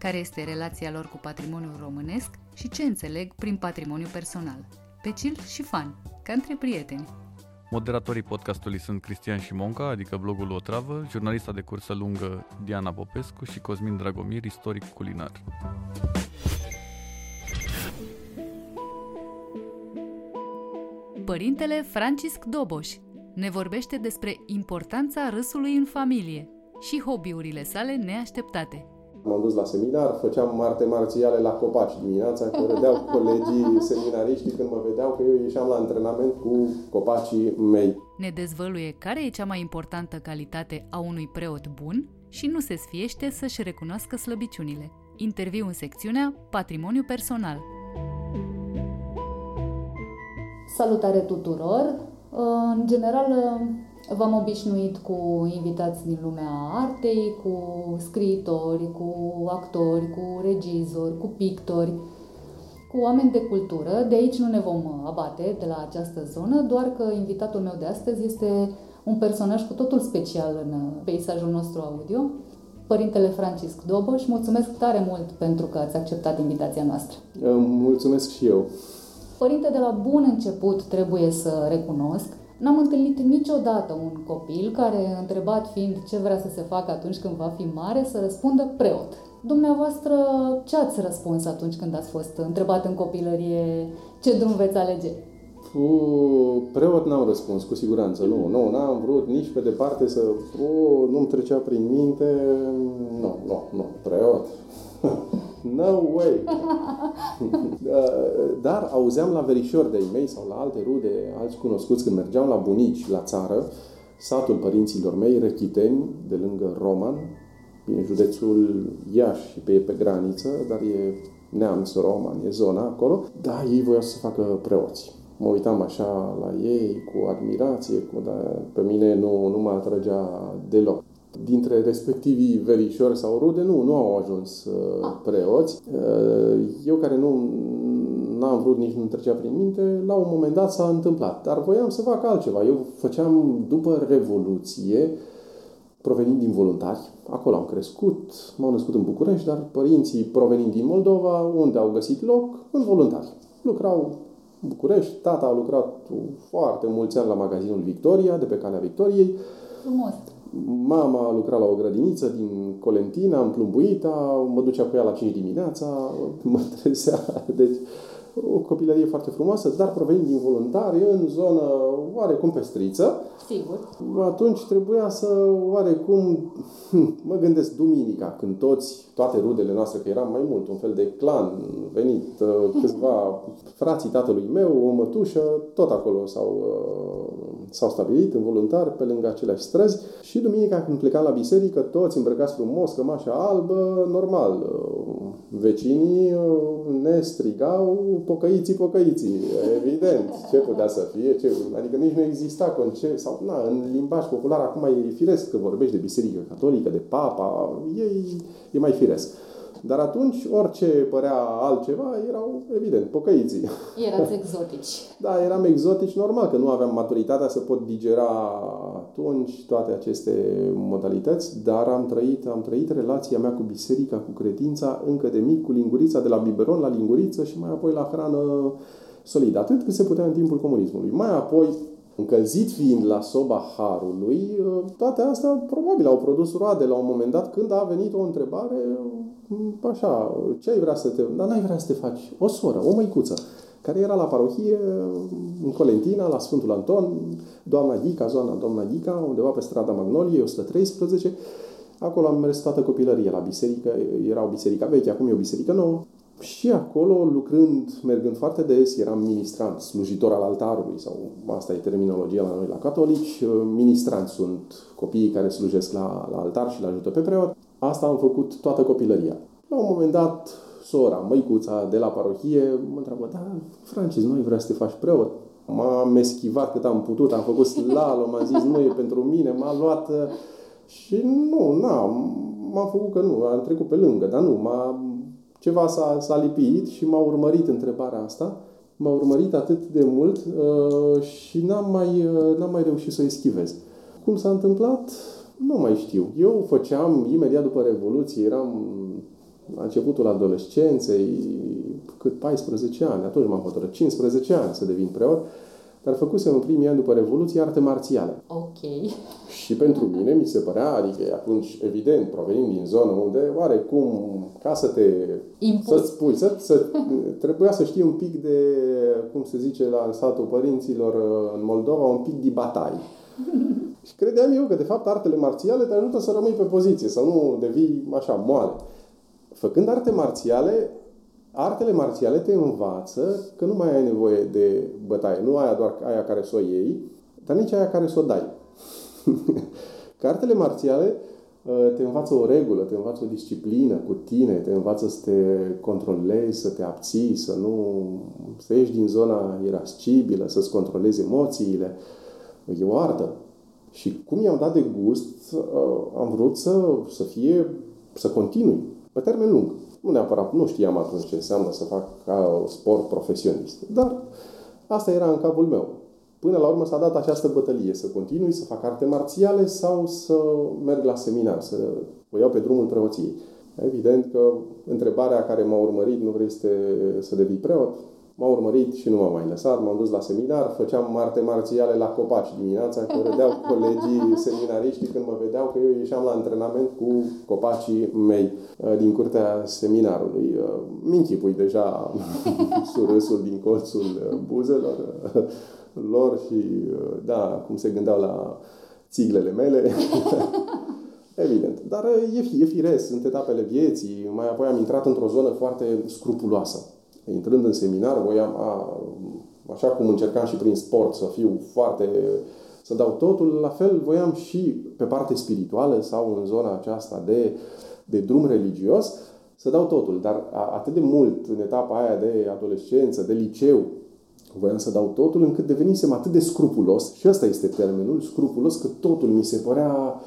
Care este relația lor cu patrimoniul românesc și ce înțeleg prin patrimoniu personal. Pe chill și fan, ca între prieteni. Moderatorii podcastului sunt Cristian Șimonca, adică blogul Otravă, jurnalista de cursă lungă Diana Popescu și Cosmin Dragomir, istoric culinar. Părintele Francisc Doboș ne vorbește despre importanța râsului în familie și hobby-urile sale neașteptate. M-am dus la seminar, făceam arte marțiale la copaci dimineața, că râdeau colegii seminariști când mă vedeau că eu ieșeam la antrenament cu copacii mei. Ne dezvăluie care e cea mai importantă calitate a unui preot bun și nu se sfiește să-și recunoască slăbiciunile. Interviu în secțiunea Patrimoniu personal. Salutare tuturor! În general, v-am obișnuit cu invitați din lumea artei, cu scriitori, cu actori, cu regizori, cu pictori, cu oameni de cultură. De aici nu ne vom abate de la această zonă, doar că invitatul meu de astăzi este un personaj cu totul special în peisajul nostru audio, Părintele Francisc Doboș. Mulțumesc tare mult pentru că ați acceptat invitația noastră. Mulțumesc și eu. Părinte, de la bun început trebuie să recunosc, n-am întâlnit niciodată un copil care, întrebat fiind ce vrea să se facă atunci când va fi mare, să răspundă preot. Dumneavoastră, ce ați răspuns atunci când ați fost întrebat în copilărie ce drum veți alege? Cu preot n-am răspuns, cu siguranță, nu. Nu, n-am vrut nici pe departe să... O, nu-mi trecea prin minte... Nu, nu, nu, preot. No way! Dar auzeam la verișori de-ai mei sau la alte rude, alți cunoscuți, când mergeam la bunici, la țară, satul părinților mei, Rechiteni, de lângă Roman, bine, județul Iași și pe, pe graniță, dar e neamț roman, e zona acolo, da, ei voiau să facă preoți. Mă uitam așa la ei cu admirație, cu, dar pe mine nu, nu mă atrăgea deloc dintre respectivii verișori sau rude, nu, nu au ajuns uh, preoți. Uh, eu care nu n-am vrut nici nu trecea prin minte, la un moment dat s-a întâmplat. Dar voiam să fac altceva. Eu făceam după Revoluție, provenind din voluntari. Acolo am crescut, m-am născut în București, dar părinții provenind din Moldova, unde au găsit loc? În voluntari. Lucrau în București, tata a lucrat foarte mulți ani la magazinul Victoria, de pe calea Victoriei. Frumos. Mama a lucrat la o grădiniță din Colentina, am plumbuit mă ducea cu ea la 5 dimineața, mă trezea. Deci, o copilărie foarte frumoasă, dar provenind din voluntari, în zonă oarecum pestriță. Sigur. Atunci trebuia să oarecum, mă gândesc, duminica, când toți, toate rudele noastre, că eram mai mult, un fel de clan venit, uh, câțiva frații tatălui meu, o mătușă, tot acolo s-au, uh, s-au stabilit în voluntari pe lângă aceleași străzi și duminica când plecam la biserică, toți îmbrăcați frumos, cămașa albă, normal. Uh, vecinii ne strigau pocăiții, pocăiții, evident. Ce putea să fie? Ce? Adică nici nu exista concept, sau na, în limbaj popular acum e firesc că vorbești de biserică catolică, de papa, e, e mai firesc. Dar atunci, orice părea altceva, erau, evident, pocăiții. Erați exotici. da, eram exotici, normal că nu aveam maturitatea să pot digera atunci toate aceste modalități, dar am trăit, am trăit relația mea cu biserica, cu credința, încă de mic, cu lingurița, de la biberon la linguriță și mai apoi la hrană solidă, atât cât se putea în timpul comunismului. Mai apoi, încălzit fiind la soba Harului, toate astea probabil au produs roade la un moment dat când a venit o întrebare așa, ce ai vrea să te... Dar n-ai vrea să te faci o soră, o măicuță, care era la parohie în Colentina, la Sfântul Anton, doamna Ghica, zona doamna Ghica, undeva pe strada Magnolie, 113. Acolo am mers toată copilăria la biserică, era o biserică veche, acum e o biserică nouă. Și acolo, lucrând, mergând foarte des, eram ministrant, slujitor al altarului, sau asta e terminologia la noi la catolici. Ministrant sunt copiii care slujesc la, la altar și le ajută pe preot. Asta am făcut toată copilăria. La un moment dat, sora, măicuța de la parohie, mă întreabă, da, Francis, nu vrea să te faci preot? M-am eschivat cât am putut, am făcut slalom, am zis, nu e pentru mine, m-a luat uh, și nu, na, m-am făcut că nu, am trecut pe lângă, dar nu, m-a, ceva s-a, s-a lipit și m-a urmărit întrebarea asta, m-a urmărit atât de mult uh, și n-am mai, uh, n-am mai reușit să o eschivez. Cum s-a întâmplat? Nu mai știu. Eu făceam, imediat după Revoluție, eram la începutul adolescenței, cât 14 ani, atunci m-am hotărât, 15 ani să devin preot, dar făcusem în primii ani după Revoluție arte marțiale. Ok. Și pentru mine mi se părea, adică atunci, evident, provenind din zonă unde, oarecum, ca să te... Impus. Să spui, să, să, trebuia să știi un pic de, cum se zice la satul părinților în Moldova, un pic de bataie. Și credeam eu că, de fapt, artele marțiale te ajută să rămâi pe poziție, să nu devii așa moale. Făcând arte marțiale, artele marțiale te învață că nu mai ai nevoie de bătaie. Nu aia doar aia care să o iei, dar nici aia care să o dai. că artele marțiale uh, te învață o regulă, te învață o disciplină cu tine, te învață să te controlezi, să te abții, să nu să ieși din zona irascibilă, să-ți controlezi emoțiile. E o artă. Și cum i-am dat de gust, uh, am vrut să, să fie, să continui pe termen lung. Nu neapărat, nu știam atunci ce înseamnă să fac ca sport profesionist, dar asta era în capul meu. Până la urmă s-a dat această bătălie, să continui să fac arte marțiale sau să merg la seminar, să o iau pe drumul preoției. Evident că întrebarea care m-a urmărit, nu vrei să, te, să devii preot? M-a urmărit și nu m-a mai lăsat, m-am dus la seminar, făceam arte marțiale la copaci dimineața, că râdeau colegii seminariști când mă vedeau că eu ieșeam la antrenament cu copacii mei uh, din curtea seminarului. Uh, mi deja surâsul din colțul uh, buzelor lor și, da, cum se gândeau la țiglele mele. Evident. Dar e, e firesc, sunt etapele vieții. Mai apoi am intrat într-o zonă foarte scrupuloasă intrând în seminar, voiam, a, așa cum încercam și prin sport să fiu foarte, să dau totul, la fel voiam și pe parte spirituală sau în zona aceasta de, de drum religios, să dau totul. Dar atât de mult în etapa aia de adolescență, de liceu, voiam să dau totul încât devenisem atât de scrupulos, și ăsta este termenul, scrupulos, că totul mi se părea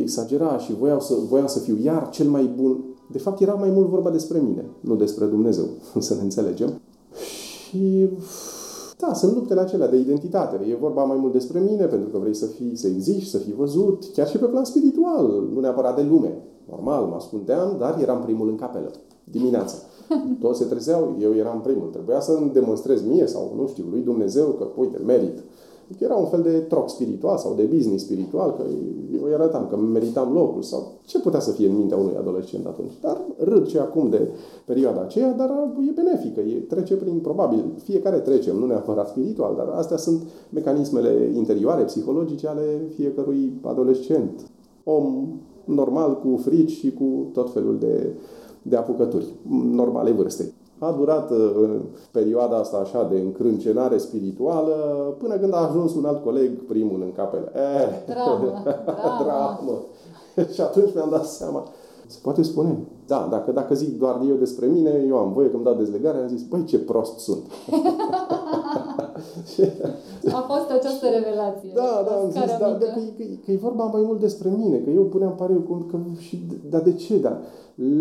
exagerat și voiam să, voiam să fiu iar cel mai bun de fapt, era mai mult vorba despre mine, nu despre Dumnezeu, să ne înțelegem. Și da, sunt luptele acelea de identitate. E vorba mai mult despre mine, pentru că vrei să fii, să existi, să fii văzut, chiar și pe plan spiritual, nu neapărat de lume. Normal, mă ascundeam, dar eram primul în capelă, dimineața. Toți se trezeau, eu eram primul. Trebuia să îmi demonstrez mie sau, nu știu, lui Dumnezeu că, uite, merit. Era un fel de troc spiritual sau de business spiritual, că eu îi arătam că meritam locul sau ce putea să fie în mintea unui adolescent atunci. Dar râd și acum de perioada aceea, dar e benefică, e, trece prin, probabil, fiecare trece, nu neapărat spiritual, dar astea sunt mecanismele interioare, psihologice ale fiecărui adolescent. Om normal, cu frici și cu tot felul de, de apucături, normale vârstei. A durat uh, perioada asta așa de încrâncenare spirituală până când a ajuns un alt coleg primul în capele. Eh, dramă, dramă. dramă. și atunci mi-am dat seama, se poate spune. Da, dacă, dacă zic doar eu despre mine, eu am voie că îmi dau dezlegare, am zis, băi, ce prost sunt. A fost această revelație. Da, da, am zis, da, că, că, că, e vorba mai mult despre mine, că eu puneam pariu, că, că, și, dar de ce? Dar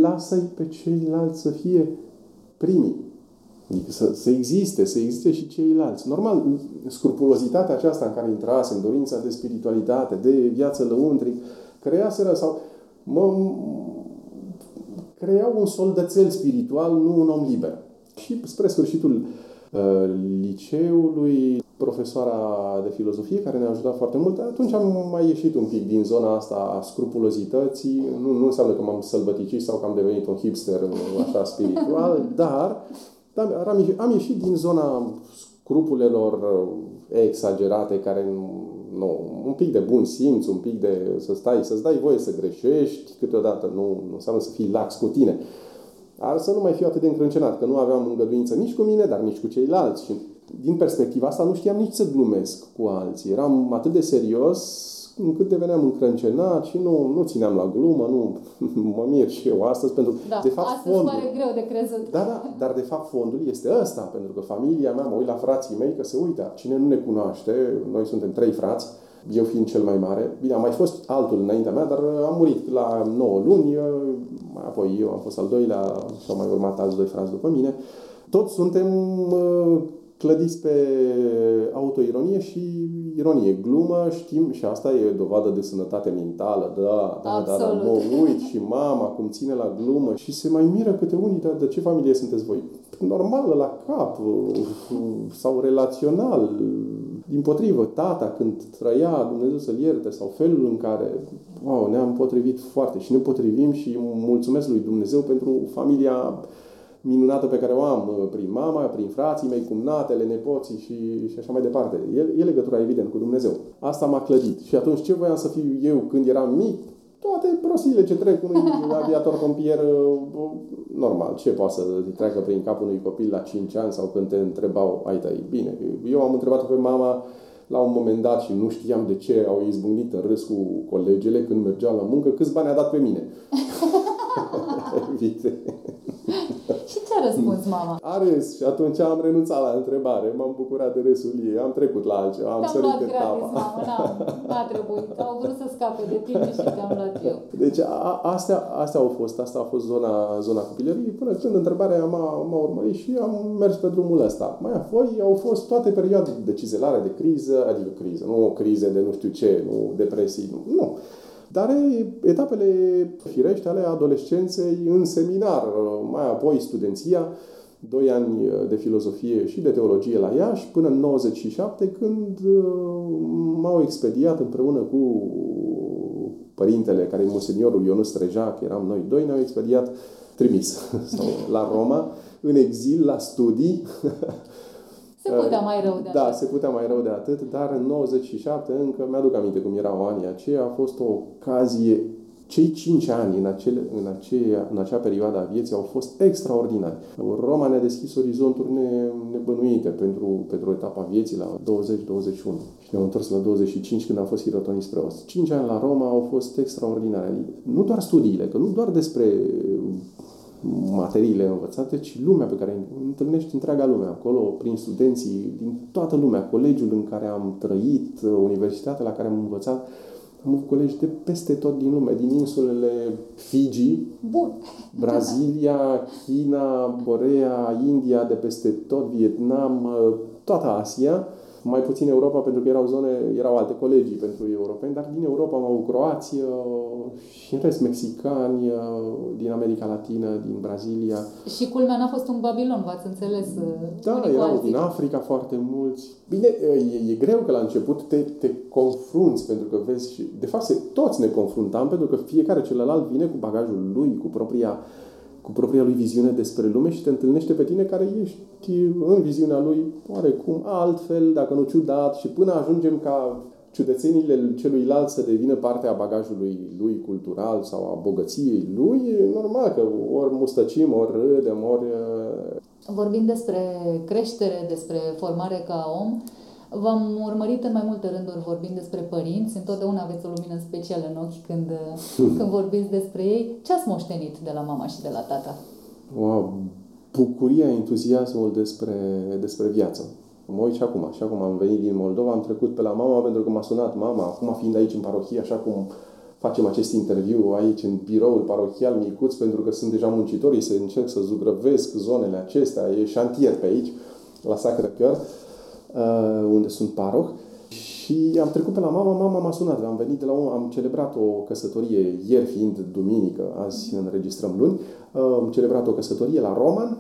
lasă-i pe ceilalți să fie primii. Adică să, să existe, să existe și ceilalți. Normal, scrupulozitatea aceasta în care intrasem, dorința de spiritualitate, de viață lăuntric, creaseră sau mă, creau un soldățel spiritual, nu un om liber. Și spre sfârșitul uh, liceului, profesoara de filozofie, care ne-a ajutat foarte mult, atunci am mai ieșit un pic din zona asta a scrupulozității. Nu, nu înseamnă că m-am sălbăticit sau că am devenit un hipster așa spiritual, dar, dar am, am ieșit din zona scrupulelor uh, exagerate care nu, un pic de bun simț, un pic de să stai, să-ți dai voie să greșești, câteodată nu, nu înseamnă să fii lax cu tine. Ar să nu mai fiu atât de încrâncenat, că nu aveam îngăduință nici cu mine, dar nici cu ceilalți. Și din perspectiva asta nu știam nici să glumesc cu alții. Eram atât de serios încât deveneam încrâncenat și nu, nu țineam la glumă, nu mă mir și eu astăzi, pentru da, de fapt astăzi fondul, pare greu de crezut. Da, da, dar de fapt fondul este ăsta, pentru că familia mea, mă uit la frații mei, că se uită, cine nu ne cunoaște, noi suntem trei frați, eu fiind cel mai mare. Bine, a mai fost altul înaintea mea, dar am murit la 9 luni, mai apoi eu am fost al doilea și au mai urmat alți doi frați după mine. Toți suntem clădiți pe autoironie și ironie. Glumă, știm, și asta e dovadă de sănătate mentală, da, da, da, da, mă uit și mama cum ține la glumă și se mai miră câte unii, dar de ce familie sunteți voi? Normal, la cap sau relațional. Din potrivă, tata, când trăia, Dumnezeu să-l ierte, sau felul în care wow, ne-am potrivit foarte și ne potrivim și mulțumesc lui Dumnezeu pentru familia minunată pe care o am uh, prin mama, prin frații mei, cumnatele, nepoții și, și așa mai departe. E, e legătura evident cu Dumnezeu. Asta m-a clădit. Și atunci ce voiam să fiu eu când eram mic? Toate prostiile ce trec unui aviator pompier uh, normal. Ce poate să treacă prin capul unui copil la 5 ani sau când te întrebau, ai tăi, bine. Eu am întrebat pe mama la un moment dat și nu știam de ce au izbucnit în râs cu colegele când mergeam la muncă, câți bani a dat pe mine. și ce a răspuns mama? A râs și atunci am renunțat la întrebare, m-am bucurat de râsul ei, am trecut la altceva, am te-am sărit luat gratis, etapa. mamă, n-a, n-a trebuit, au vrut să scape de tine și te-am luat eu. Deci a, astea, astea au fost, asta a fost zona, zona copilăriei, până când întrebarea m-a, m-a urmărit și am mers pe drumul ăsta. Mai apoi au fost toate perioade de cizelare, de criză, adică criză, nu o criză de nu știu ce, nu depresii, nu. nu dar etapele firește ale adolescenței în seminar, mai apoi studenția, doi ani de filozofie și de teologie la Iași, până în 97, când uh, m-au expediat împreună cu părintele, care e monseniorul Ionus Treja, eram noi doi, ne-au expediat trimis sau, la Roma, în exil, la studii, Se putea mai rău de Da, atât. se putea mai rău de atât, dar în 97 încă mi-aduc aminte cum erau anii aceia, a fost o ocazie cei cinci ani în, acele, în, aceea, în acea perioadă a vieții au fost extraordinari. Roma ne-a deschis orizonturi ne, nebănuite pentru, pentru etapa vieții la 20-21 și ne-am întors la 25 când am fost hirotonist preos. Cinci ani la Roma au fost extraordinare. Nu doar studiile, că nu doar despre materiile învățate, ci lumea pe care întâlnești întreaga lume acolo, prin studenții din toată lumea, colegiul în care am trăit, universitatea la care am învățat, am avut colegi de peste tot din lume, din insulele Fiji, Bun. Brazilia, China, Corea, India, de peste tot, Vietnam, toată Asia, mai puțin Europa, pentru că erau zone, erau alte colegii pentru europeni, dar din Europa am avut Croația și în rest mexicani, din America Latină, din Brazilia. Și culmea n-a fost un Babilon, v-ați înțeles? Da, unii cu erau alții. din Africa foarte mulți. Bine, e, e greu că la început te, te confrunți, pentru că vezi și... De fapt, se, toți ne confruntam, pentru că fiecare celălalt vine cu bagajul lui, cu propria cu propria lui viziune despre lume și te întâlnește pe tine care ești. În viziunea lui oarecum altfel, dacă nu ciudat și până ajungem ca ciudățenile celuilalt să devină parte a bagajului lui cultural sau a bogăției lui, e normal că ori mustăcim, ori râdem, ori... Vorbind despre creștere, despre formare ca om, V-am urmărit în mai multe rânduri vorbind despre părinți. Întotdeauna aveți o lumină specială în ochi când, când vorbiți despre ei. Ce ați moștenit de la mama și de la tata? Wow, bucuria, entuziasmul despre, despre viață. Mă uit și acum. Și acum am venit din Moldova, am trecut pe la mama pentru că m-a sunat mama, acum fiind aici în parohie, așa cum facem acest interviu aici în biroul parohial micuț, pentru că sunt deja muncitorii, să încerc să zugrăvesc zonele acestea, e șantier pe aici, la Sacră Cœur unde sunt paroh. Și am trecut pe la mama, mama m-a sunat, am venit de la un, am celebrat o căsătorie ieri fiind duminică, azi înregistrăm luni, am celebrat o căsătorie la Roman,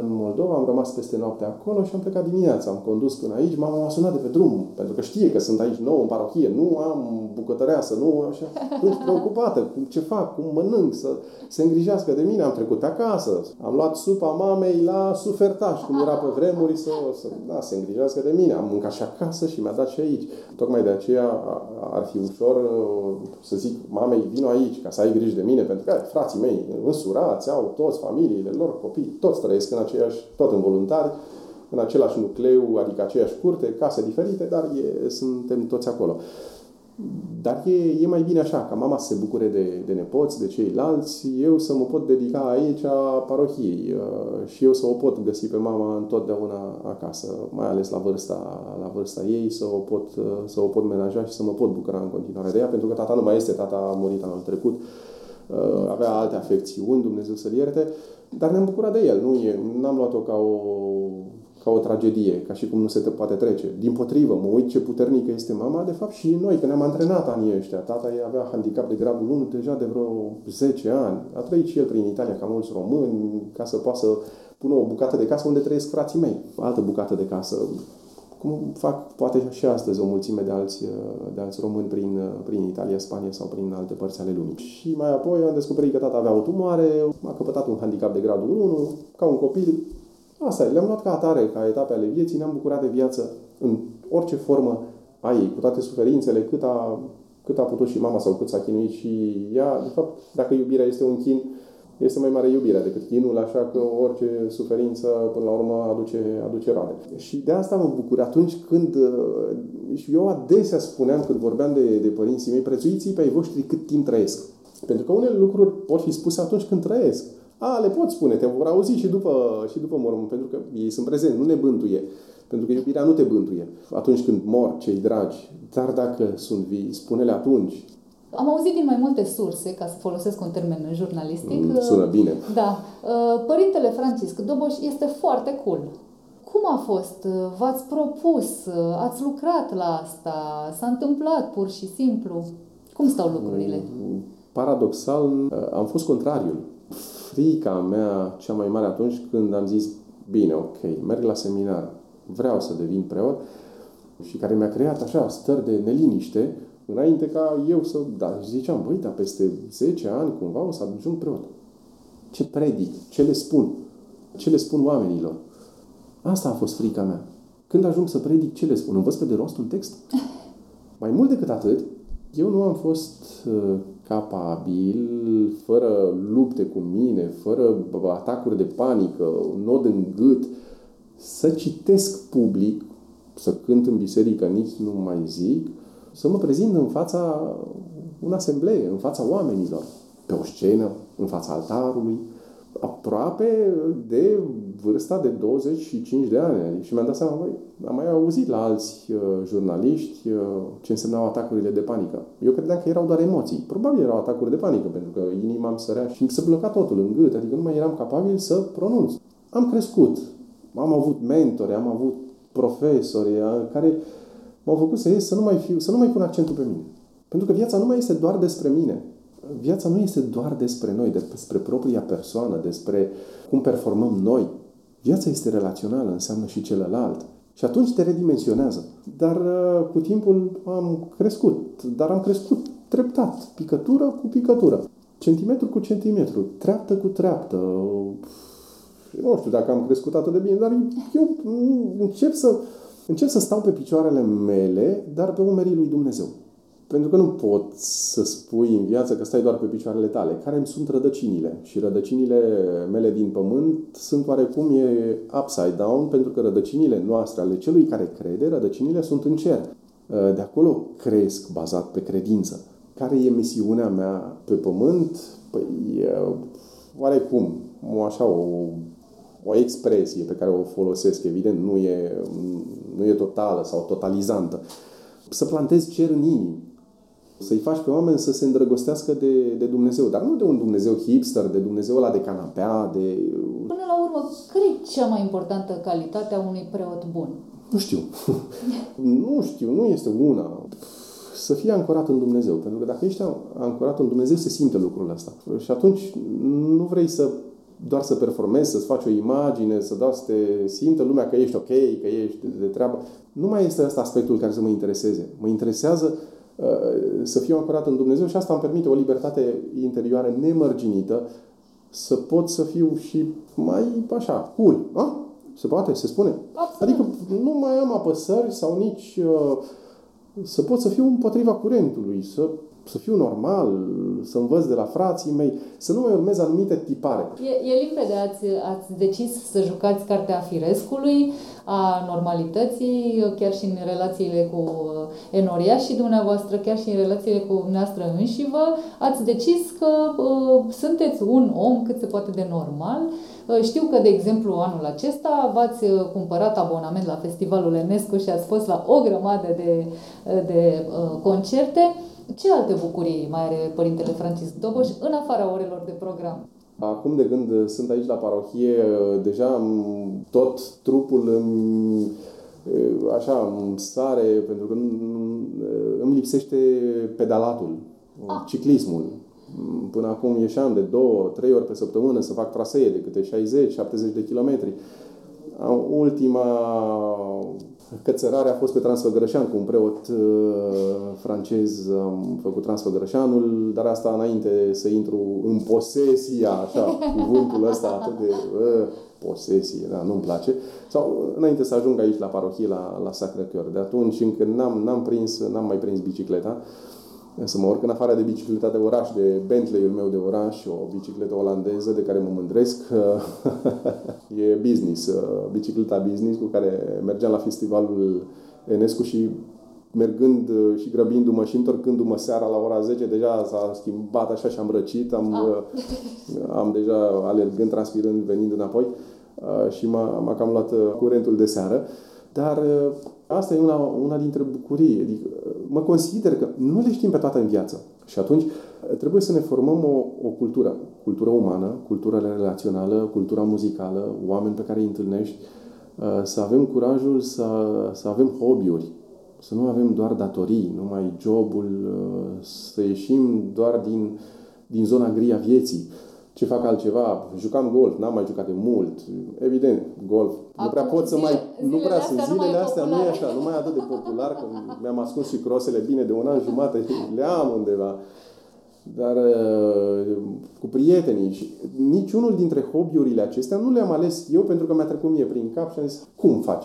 în Moldova, am rămas peste noapte acolo și am plecat dimineața. Am condus până aici, mama m-a sunat de pe drum, pentru că știe că sunt aici nou în parohie, nu am bucătăreasă, nu așa. Sunt preocupată, cum ce fac, cum mănânc, să se îngrijească de mine. Am trecut acasă, am luat supa mamei la sufertaș, cum era pe vremuri, să, să da, se îngrijească de mine. Am mâncat și acasă și mi-a dat și aici. Tocmai de aceea ar fi ușor să zic mamei, vino aici ca să ai grijă de mine, pentru că frații mei însurați, au toți familiile lor, copii, toți trăiesc în aceeași, tot în voluntari, în același nucleu, adică aceeași curte, case diferite, dar e, suntem toți acolo. Dar e, e mai bine așa, ca mama să se bucure de, de nepoți, de ceilalți, eu să mă pot dedica aici a parohiei uh, și eu să o pot găsi pe mama întotdeauna acasă, mai ales la vârsta, la vârsta ei, să o, pot, uh, să o pot menaja și să mă pot bucura în continuare de ea, pentru că tata nu mai este, tata a murit anul trecut, uh, avea alte afecțiuni, Dumnezeu să-l ierte, dar ne-am bucurat de el, nu e, n-am luat-o ca o ca o tragedie, ca și cum nu se te poate trece. Din potrivă, mă uit ce puternică este mama, de fapt și noi, că ne-am antrenat anii ăștia. Tata ei avea handicap de gradul 1 deja de vreo 10 ani. A trăit și el prin Italia, ca mulți români, ca să poată să pună o bucată de casă unde trăiesc frații mei. Altă bucată de casă, cum fac poate și astăzi o mulțime de alți, de alți români prin, prin Italia, Spania sau prin alte părți ale lumii. Și mai apoi am descoperit că tata avea o tumoare, a căpătat un handicap de gradul 1, ca un copil, Asta le-am luat ca atare, ca etape ale vieții, ne-am bucurat de viață în orice formă a ei, cu toate suferințele, cât a, cât a putut și mama sau cât s-a chinuit și ea. De fapt, dacă iubirea este un chin, este mai mare iubirea decât chinul, așa că orice suferință, până la urmă, aduce, aduce roade. Și de asta mă bucur atunci când, și eu adesea spuneam când vorbeam de, de părinții mei, prețuiți pe ai voștri cât timp trăiesc. Pentru că unele lucruri pot fi spuse atunci când trăiesc. A, le pot spune, te vor auzi și după, și după mormânt, pentru că ei sunt prezenți, nu ne bântuie. Pentru că iubirea nu te bântuie atunci când mor cei dragi. Dar dacă sunt vii, spune-le atunci. Am auzit din mai multe surse, ca să folosesc un termen jurnalistic. Mm, sună bine. Da. Uh, Părintele Francisc Doboș este foarte cool. Cum a fost? V-ați propus? Ați lucrat la asta? S-a întâmplat pur și simplu? Cum stau lucrurile? Mm, paradoxal, uh, am fost contrariul frica mea cea mai mare atunci când am zis, bine, ok, merg la seminar, vreau să devin preot și care mi-a creat așa stări de neliniște înainte ca eu să, da, ziceam, băi, dar peste 10 ani cumva o să ajung preot. Ce predic? Ce le spun? Ce le spun oamenilor? Asta a fost frica mea. Când ajung să predic, ce le spun? Învăț pe de rost un text? Mai mult decât atât, eu nu am fost uh, capabil, fără lupte cu mine, fără atacuri de panică, un nod în gât, să citesc public, să cânt în biserică, nici nu mai zic, să mă prezint în fața un asemblee, în fața oamenilor, pe o scenă, în fața altarului, aproape de vârsta de 25 de ani. Și mi-am dat seama, băi, am mai auzit la alți uh, jurnaliști uh, ce însemnau atacurile de panică. Eu credeam că erau doar emoții. Probabil erau atacuri de panică, pentru că inima îmi sărea și se bloca totul în gât, adică nu mai eram capabil să pronunț. Am crescut, am avut mentori, am avut profesori uh, care m-au făcut să ies să nu mai fiu, să nu mai pun accentul pe mine. Pentru că viața nu mai este doar despre mine viața nu este doar despre noi, despre propria persoană, despre cum performăm noi. Viața este relațională, înseamnă și celălalt. Și atunci te redimensionează. Dar uh, cu timpul am crescut, dar am crescut treptat, picătură cu picătură, centimetru cu centimetru, treaptă cu treaptă. Nu știu dacă am crescut atât de bine, dar eu încep să, încep să stau pe picioarele mele, dar pe umerii lui Dumnezeu. Pentru că nu poți să spui în viață că stai doar pe picioarele tale. Care îmi sunt rădăcinile? Și rădăcinile mele din pământ sunt oarecum e upside down, pentru că rădăcinile noastre, ale celui care crede, rădăcinile sunt în cer. De acolo cresc bazat pe credință. Care e misiunea mea pe pământ? Păi, oarecum, așa o, o expresie pe care o folosesc, evident, nu e, nu e totală sau totalizantă. Să plantezi cer în inimă să-i faci pe oameni să se îndrăgostească de, de Dumnezeu, dar nu de un Dumnezeu hipster, de Dumnezeu ăla de canapea, de... Până la urmă, care e cea mai importantă calitate a unui preot bun? Nu știu. nu știu, nu este una. Să fie ancorat în Dumnezeu. Pentru că dacă ești ancorat în Dumnezeu, se simte lucrul ăsta. Și atunci nu vrei să doar să performezi, să-ți faci o imagine, să dau să te simtă lumea că ești ok, că ești de treabă. Nu mai este ăsta aspectul care să mă intereseze. Mă interesează Uh, să fiu ancorat în Dumnezeu și asta îmi permite o libertate interioară nemărginită să pot să fiu și mai așa, cool. A? Se poate? Se spune? Absolut. Adică nu mai am apăsări sau nici uh, să pot să fiu împotriva curentului, să să fiu normal, să învăț de la frații mei, să nu mai urmez anumite tipare. E, e limpede, ați, ați decis să jucați cartea firescului, a normalității, chiar și în relațiile cu Enoria și dumneavoastră, chiar și în relațiile cu dumneavoastră înșivă, ați decis că uh, sunteți un om cât se poate de normal. Uh, știu că, de exemplu, anul acesta v-ați cumpărat abonament la Festivalul Enescu și ați fost la o grămadă de, de uh, concerte. Ce alte bucurii mai are Părintele Francisc Doboș în afara orelor de program? Acum de când sunt aici la parohie, deja tot trupul îmi, așa, îmi sare, pentru că îmi lipsește pedalatul, ah. ciclismul. Până acum ieșeam de două, trei ori pe săptămână să fac trasee de câte 60-70 de kilometri. Ultima Cățărarea a fost pe Transfăgărășan cu un preot uh, francez, am făcut Transfăgărășanul, dar asta înainte să intru în posesia, așa, cuvântul ăsta atât de uh, posesie, da, nu-mi place, sau înainte să ajung aici la parohie, la, la Sacră Cœur. De atunci încă n-am, n-am prins, n-am mai prins bicicleta. Uh, să mă urc în afară de bicicleta de oraș, de Bentley-ul meu de oraș, o bicicletă olandeză de care mă mândresc. e business, uh, bicicleta business cu care mergeam la festivalul Enescu și mergând uh, și grăbindu-mă și întorcându-mă seara la ora 10, deja s-a schimbat așa și am răcit, am, ah. Uh, am deja alergând, transpirând, venind înapoi și m-a, m-a cam luat curentul de seară. Dar uh, asta e una, una dintre bucurii. Adică, uh, mă consider că nu le știm pe toate în viață. Și atunci uh, trebuie să ne formăm o, o cultură. Cultură umană, cultură relațională, cultura muzicală, oameni pe care îi întâlnești, să avem curajul să, să avem hobby-uri, să nu avem doar datorii, numai jobul, să ieșim doar din, din zona gri a vieții ce fac altceva, jucam golf, n-am mai jucat de mult, evident, golf. Acum, nu prea pot să mai, nu prea sunt zilele astea, nu e așa, nu mai atât de popular, că mi-am ascuns și crosele bine de un an jumate, le am undeva. Dar uh, cu prietenii și niciunul dintre hobby-urile acestea nu le-am ales eu pentru că mi-a trecut mie prin cap și am zis, cum faci?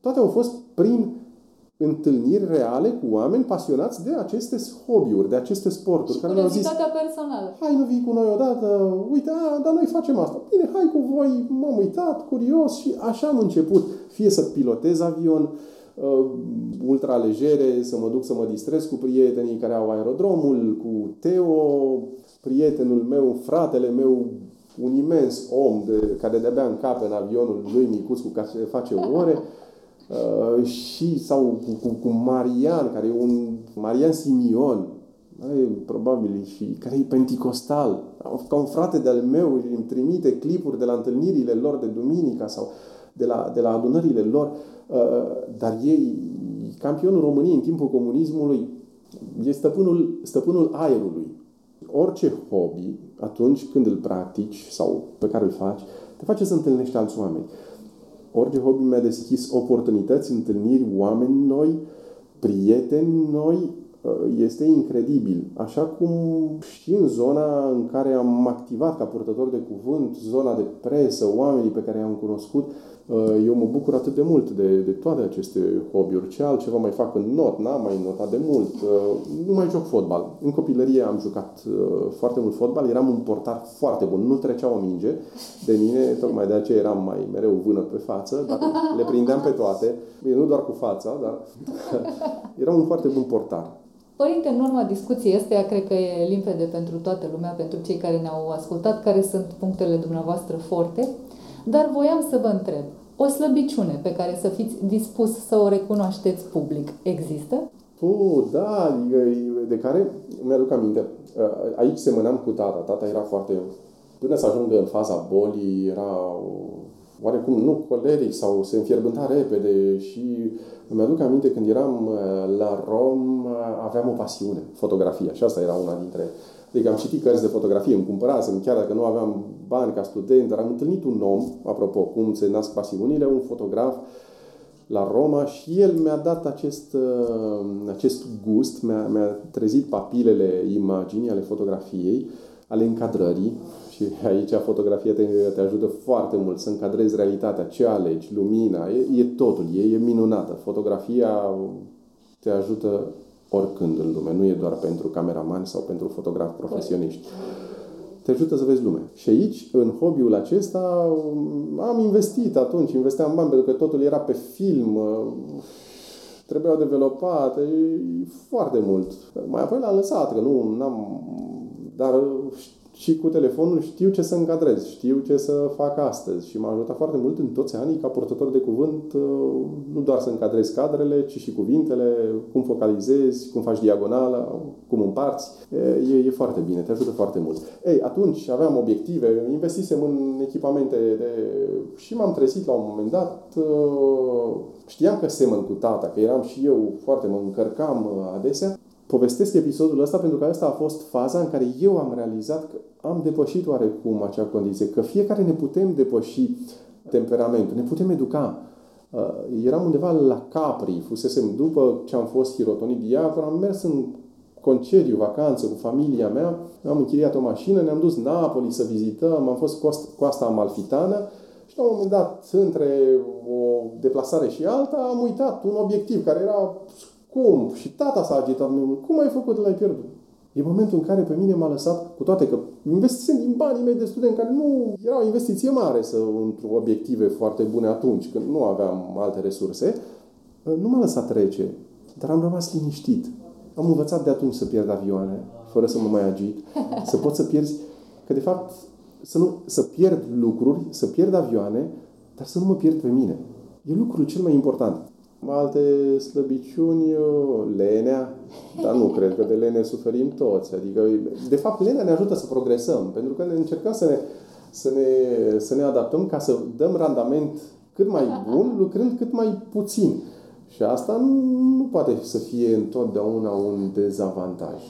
Toate au fost prin întâlniri reale cu oameni pasionați de aceste hobby-uri, de aceste sporturi. Și care mi-au zis, personală. Hai, nu vii cu noi odată, uite, a, dar noi facem asta. Bine, hai cu voi, m-am uitat, curios și așa am început. Fie să pilotez avion, uh, ultralegere, să mă duc să mă distrez cu prietenii care au aerodromul, cu Teo, prietenul meu, fratele meu, un imens om de, care de-abia încape în avionul lui micuț cu care face ore. Uh, și sau cu, cu, cu Marian, care e un Marian Simion, e, probabil, și care e penticostal, ca un frate de-al meu și îmi trimite clipuri de la întâlnirile lor de duminica sau de la, de la adunările lor, uh, dar ei, campionul României în timpul comunismului, e stăpânul, stăpânul aerului. Orice hobby, atunci când îl practici sau pe care îl faci, te face să întâlnești alți oameni orice hobby mi-a deschis oportunități, întâlniri, oameni noi, prieteni noi, uh, este incredibil. Așa cum și în zona în care am activat ca purtător de cuvânt, zona de presă, oamenii pe care i-am cunoscut, Uh, eu mă bucur atât de mult de, de toate aceste hobby-uri. Ce altceva mai fac în not? N-am mai notat de mult. Uh, nu mai joc fotbal. În copilărie am jucat uh, foarte mult fotbal. Eram un portar foarte bun. Nu trecea o minge de mine. Tocmai de aceea eram mai mereu vână pe față. Dar le prindeam pe toate. Bine, nu doar cu fața, dar eram un foarte bun portar. Părinte, în urma discuției astea, cred că e limpede pentru toată lumea, pentru cei care ne-au ascultat, care sunt punctele dumneavoastră forte. Dar voiam să vă întreb, o slăbiciune pe care să fiți dispus să o recunoașteți public există? Oh, da, de care mi-aduc aminte. Aici semănam cu tata. Tata era foarte... Până să ajungă în faza bolii, era oarecum, nu coleric sau se înfierbânta repede și mi-aduc aminte când eram la Rom, aveam o pasiune, fotografia și asta era una dintre Adică am citit cărți de fotografie, îmi cumpărasem, chiar dacă nu aveam bani ca student, dar am întâlnit un om, apropo, cum se nasc pasiunile, un fotograf la Roma și el mi-a dat acest, uh, acest gust, mi-a, mi-a trezit papilele imaginii ale fotografiei, ale încadrării și aici fotografia te, te ajută foarte mult să încadrezi realitatea, ce alegi, lumina, e, e totul, e, e minunată. Fotografia te ajută oricând în lume. Nu e doar pentru cameramani sau pentru fotografi profesioniști. Te ajută să vezi lumea. Și aici, în hobby-ul acesta, am investit atunci, investeam bani pentru că totul era pe film, trebuiau developate foarte mult. Mai apoi l-am lăsat, că nu am dar și cu telefonul știu ce să încadrez, știu ce să fac astăzi și m-a ajutat foarte mult în toți anii ca purtător de cuvânt, uh, nu doar să încadrezi cadrele, ci și cuvintele, cum focalizezi, cum faci diagonala, cum împarți. E, e foarte bine, te ajută foarte mult. Ei, atunci aveam obiective, investisem în echipamente de... și m-am trezit la un moment dat, uh, știam că semăn cu tata, că eram și eu foarte, mă încărcam uh, adesea povestesc episodul ăsta pentru că asta a fost faza în care eu am realizat că am depășit oarecum acea condiție, că fiecare ne putem depăși temperamentul, ne putem educa. Uh, eram undeva la Capri, fusesem după ce am fost hirotonit diacon, am mers în concediu, vacanță cu familia mea, am închiriat o mașină, ne-am dus Napoli să vizităm, am fost coasta amalfitană și la un moment dat, între o deplasare și alta, am uitat un obiectiv care era cum? Și tata s-a agitat mai mult. Cum ai făcut? L-ai pierdut. E momentul în care pe mine m-a lăsat, cu toate că investisem din banii mei de student, care nu era o investiție mare să într obiective foarte bune atunci, când nu aveam alte resurse, nu m-a lăsat trece, dar am rămas liniștit. Am învățat de atunci să pierd avioane, fără să mă mai agit, să pot să pierzi, că de fapt să, nu, să pierd lucruri, să pierd avioane, dar să nu mă pierd pe mine. E lucrul cel mai important. Alte slăbiciuni, lenea, dar nu cred că de lene suferim toți. Adică, de fapt, lenea ne ajută să progresăm, pentru că ne încercăm să ne, să ne, să ne adaptăm ca să dăm randament cât mai bun, lucrând cât mai puțin. Și asta nu, nu poate să fie întotdeauna un dezavantaj.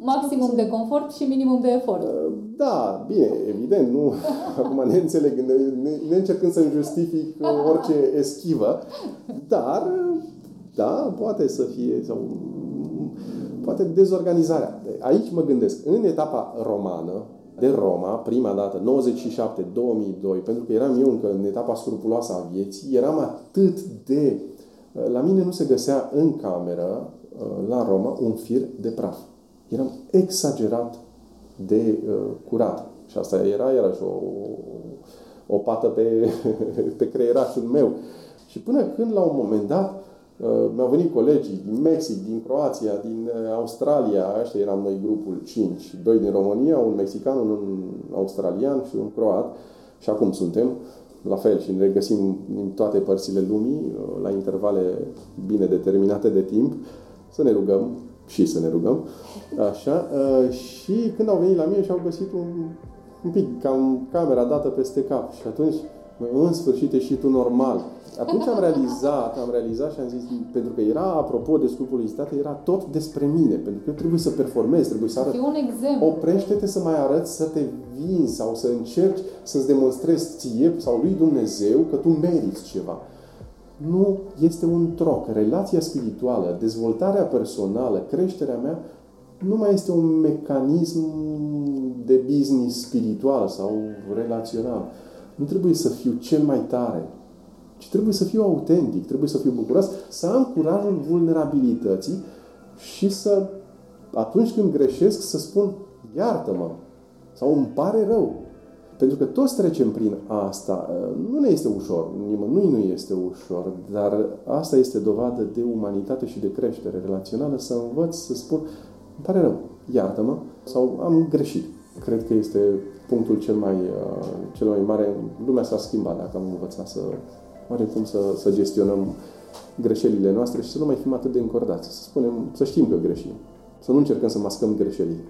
Maximum de confort și minimum de efort. Uh, da, bine, evident, nu. Acum ne înțeleg, ne, ne, ne încercând să justific orice eschivă, dar, da, poate să fie, sau poate dezorganizarea. Aici mă gândesc, în etapa romană, de Roma, prima dată, 97-2002, pentru că eram eu încă în etapa scrupuloasă a vieții, eram atât de la mine nu se găsea în cameră, uh, la Roma, un fir de praf. Eram exagerat de uh, curat. Și asta era iarăși o, o pată pe, pe creierașul meu. Și până când, la un moment dat, uh, mi-au venit colegii din Mexic, din Croația, din uh, Australia, ăștia eram noi grupul 5, doi din România, un mexican, un australian și un croat, și acum suntem, la fel și ne regăsim din toate părțile lumii, uh, la intervale bine determinate de timp, să ne rugăm și să ne rugăm. Așa. Uh, și când au venit la mine și au găsit un, un pic cam camera dată peste cap și atunci în sfârșit ești și tu normal. Atunci am realizat, am realizat și am zis, pentru că era, apropo de scopul lizitate, era tot despre mine, pentru că eu trebuie să performez, trebuie să arăt. un exemplu. Oprește-te să mai arăți, să te vinzi sau să încerci să-ți demonstrezi ție sau lui Dumnezeu că tu meriți ceva. Nu este un troc. Relația spirituală, dezvoltarea personală, creșterea mea, nu mai este un mecanism de business spiritual sau relațional nu trebuie să fiu cel mai tare, ci trebuie să fiu autentic, trebuie să fiu bucuros, să am curajul vulnerabilității și să, atunci când greșesc, să spun iartă-mă sau îmi pare rău. Pentru că toți trecem prin asta. Nu ne este ușor, nimănui nu este ușor, dar asta este dovadă de umanitate și de creștere relațională, să învăț să spun, îmi pare rău, iartă-mă, sau am greșit. Cred că este punctul cel mai, uh, cel mai mare. Lumea s-a schimbat dacă am învățat să cum să, să gestionăm greșelile noastre și să nu mai fim atât de încordați. Să spunem, să știm că greșim. Să nu încercăm să mascăm greșelile.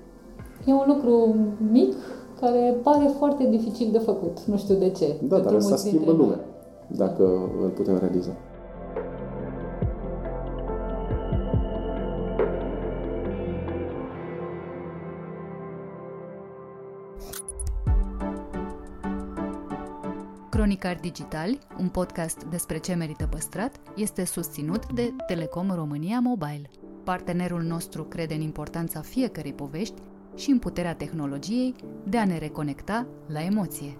E un lucru mic care pare foarte dificil de făcut. Nu știu de ce. Da, dar să schimbă lumea dacă îl putem realiza. Cronicar Digital, un podcast despre ce merită păstrat, este susținut de Telecom România Mobile. Partenerul nostru crede în importanța fiecărei povești și în puterea tehnologiei de a ne reconecta la emoție.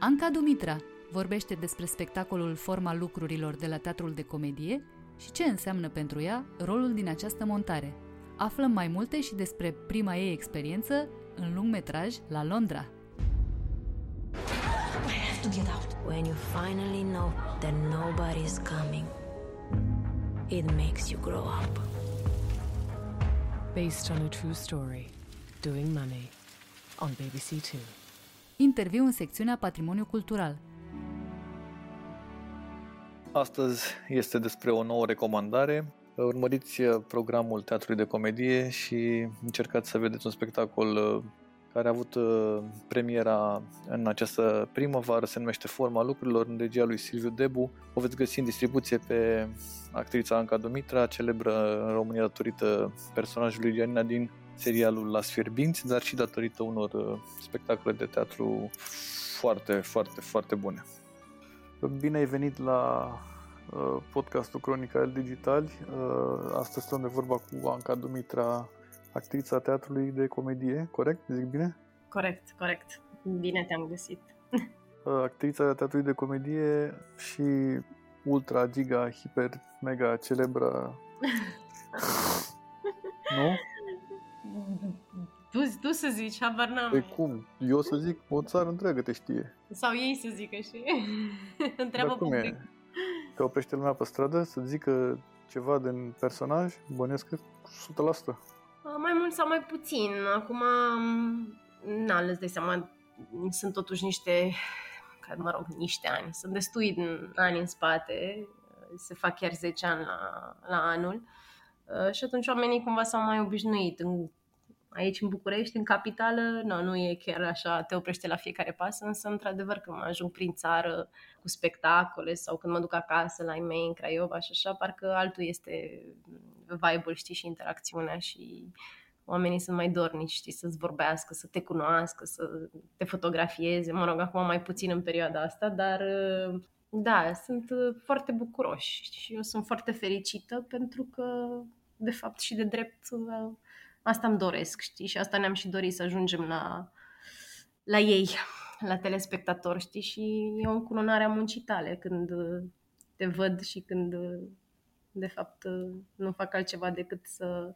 Anca Dumitra vorbește despre spectacolul Forma lucrurilor de la Teatrul de Comedie și ce înseamnă pentru ea rolul din această montare. Aflăm mai multe și despre prima ei experiență în lung metraj la Londra. I have to get out. When you finally know that nobody's coming, it makes you grow up. Based on a true story, Doing Money, on BBC Two. Interviu în secțiunea Patrimoniu Cultural. Astăzi este despre o nouă recomandare. Urmăriți programul Teatrului de Comedie și încercați să vedeți un spectacol uh, care a avut uh, premiera în această primăvară, se numește Forma lucrurilor, în regia lui Silviu Debu. O veți găsi în distribuție pe actrița Anca Dumitra, celebră în România datorită personajului Ianina din serialul La Sfierbinți, dar și datorită unor uh, spectacole de teatru foarte, foarte, foarte bune. Bine ai venit la uh, podcastul Cronica El Digitali. Astăzi stăm de vorba cu Anca Dumitra, actrița teatrului de comedie, corect? Zic bine? Corect, corect. Bine te-am găsit. Actrița teatrului de comedie și ultra, giga, hiper, mega celebră. nu? Tu, tu să zici, habar n-am. Păi cum? Eu să zic, o țară întreagă te știe. Sau ei să zică și întreabă Dar cum public. e? Te oprește lumea pe stradă să zică ceva din personaj? Bănesc că 100%. Mai mult sau mai puțin. Acum, na, îți dai seama, sunt totuși niște, că, mă rog, niște ani. Sunt destui din ani în spate. Se fac chiar 10 ani la, la anul. Uh, Și atunci oamenii cumva s-au mai obișnuit. În, aici în București, în capitală, nu, nu e chiar așa, te oprește la fiecare pas, însă într-adevăr când mă ajung prin țară cu spectacole sau când mă duc acasă la ei mei în Craiova și așa, parcă altul este vibe-ul, știi, și interacțiunea și oamenii sunt mai dornici, știi, să-ți vorbească, să te cunoască, să te fotografieze, mă rog, acum mai puțin în perioada asta, dar da, sunt foarte bucuroși și eu sunt foarte fericită pentru că, de fapt și de drept, asta îmi doresc, știi, și asta ne-am și dorit să ajungem la, la ei, la telespectatori, știi, și e o încununare a muncii tale când te văd și când, de fapt, nu fac altceva decât să,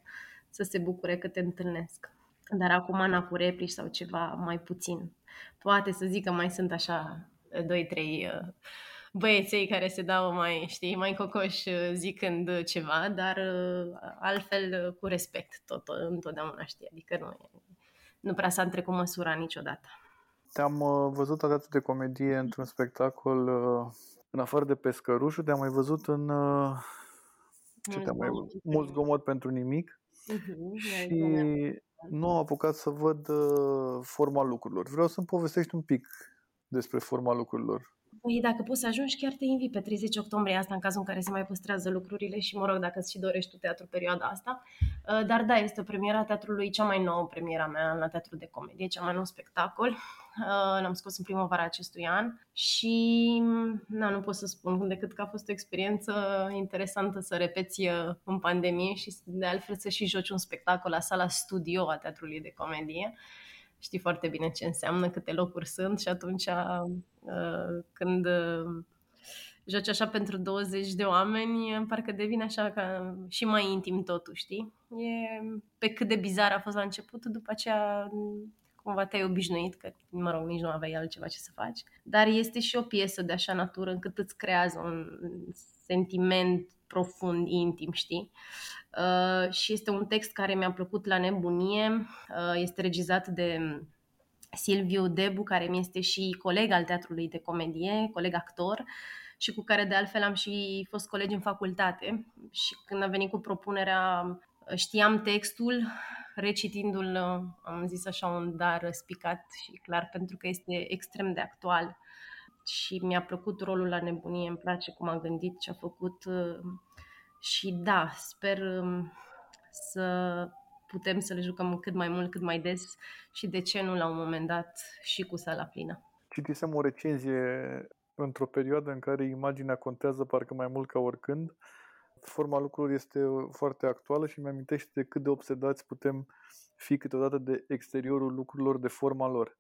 să se bucure că te întâlnesc. Dar acum, Ana, cu replici sau ceva, mai puțin. Poate să zic că mai sunt așa, doi, trei uh, băieței care se dau mai, știi, mai cocoși uh, zicând ceva, dar uh, altfel uh, cu respect tot, întotdeauna, știi, adică nu, e, nu prea s-a întrecut măsura niciodată. Te-am uh, văzut atât de comedie într-un spectacol uh, în afară de Pescărușul, te-am mai văzut în uh, ce Mult te-am mai zgomot pentru mult zgomot pentru nimic Uh-huh, și nu am apucat să văd uh, forma lucrurilor. Vreau să-mi povestești un pic despre forma lucrurilor. Păi dacă poți să ajungi, chiar te invit pe 30 octombrie, asta în cazul în care se mai păstrează lucrurile și, mă rog, dacă îți și dorești tu teatru perioada asta. Uh, Dar da, este o premiera teatrului, cea mai nouă premiera mea la teatru de comedie, cea mai nou spectacol. Uh, L-am scos în primăvara acestui an și na, nu pot să spun decât că a fost o experiență interesantă să repeți uh, în pandemie și de altfel să și joci un spectacol la sala studio a teatrului de comedie știi foarte bine ce înseamnă, câte locuri sunt și atunci uh, când uh, joci așa pentru 20 de oameni, parcă devine așa ca și mai intim totul, știi? E pe cât de bizar a fost la început, după aceea cumva te-ai obișnuit, că, mă rog, nici nu aveai altceva ce să faci. Dar este și o piesă de așa natură încât îți creează un sentiment profund, intim, știi? Uh, și este un text care mi-a plăcut la nebunie. Uh, este regizat de Silviu Debu, care mi este și coleg al teatrului de comedie, coleg actor și cu care de altfel am și fost colegi în facultate. Și când a venit cu propunerea, știam textul, recitindu-l am zis așa un dar spicat și clar pentru că este extrem de actual și mi-a plăcut rolul la nebunie, îmi place cum a gândit ce a făcut și da, sper să putem să le jucăm cât mai mult, cât mai des și de ce nu la un moment dat și cu sala plină. Citisem o recenzie într-o perioadă în care imaginea contează parcă mai mult ca oricând. Forma lucrurilor este foarte actuală și mi-amintește de cât de obsedați putem fi câteodată de exteriorul lucrurilor, de forma lor.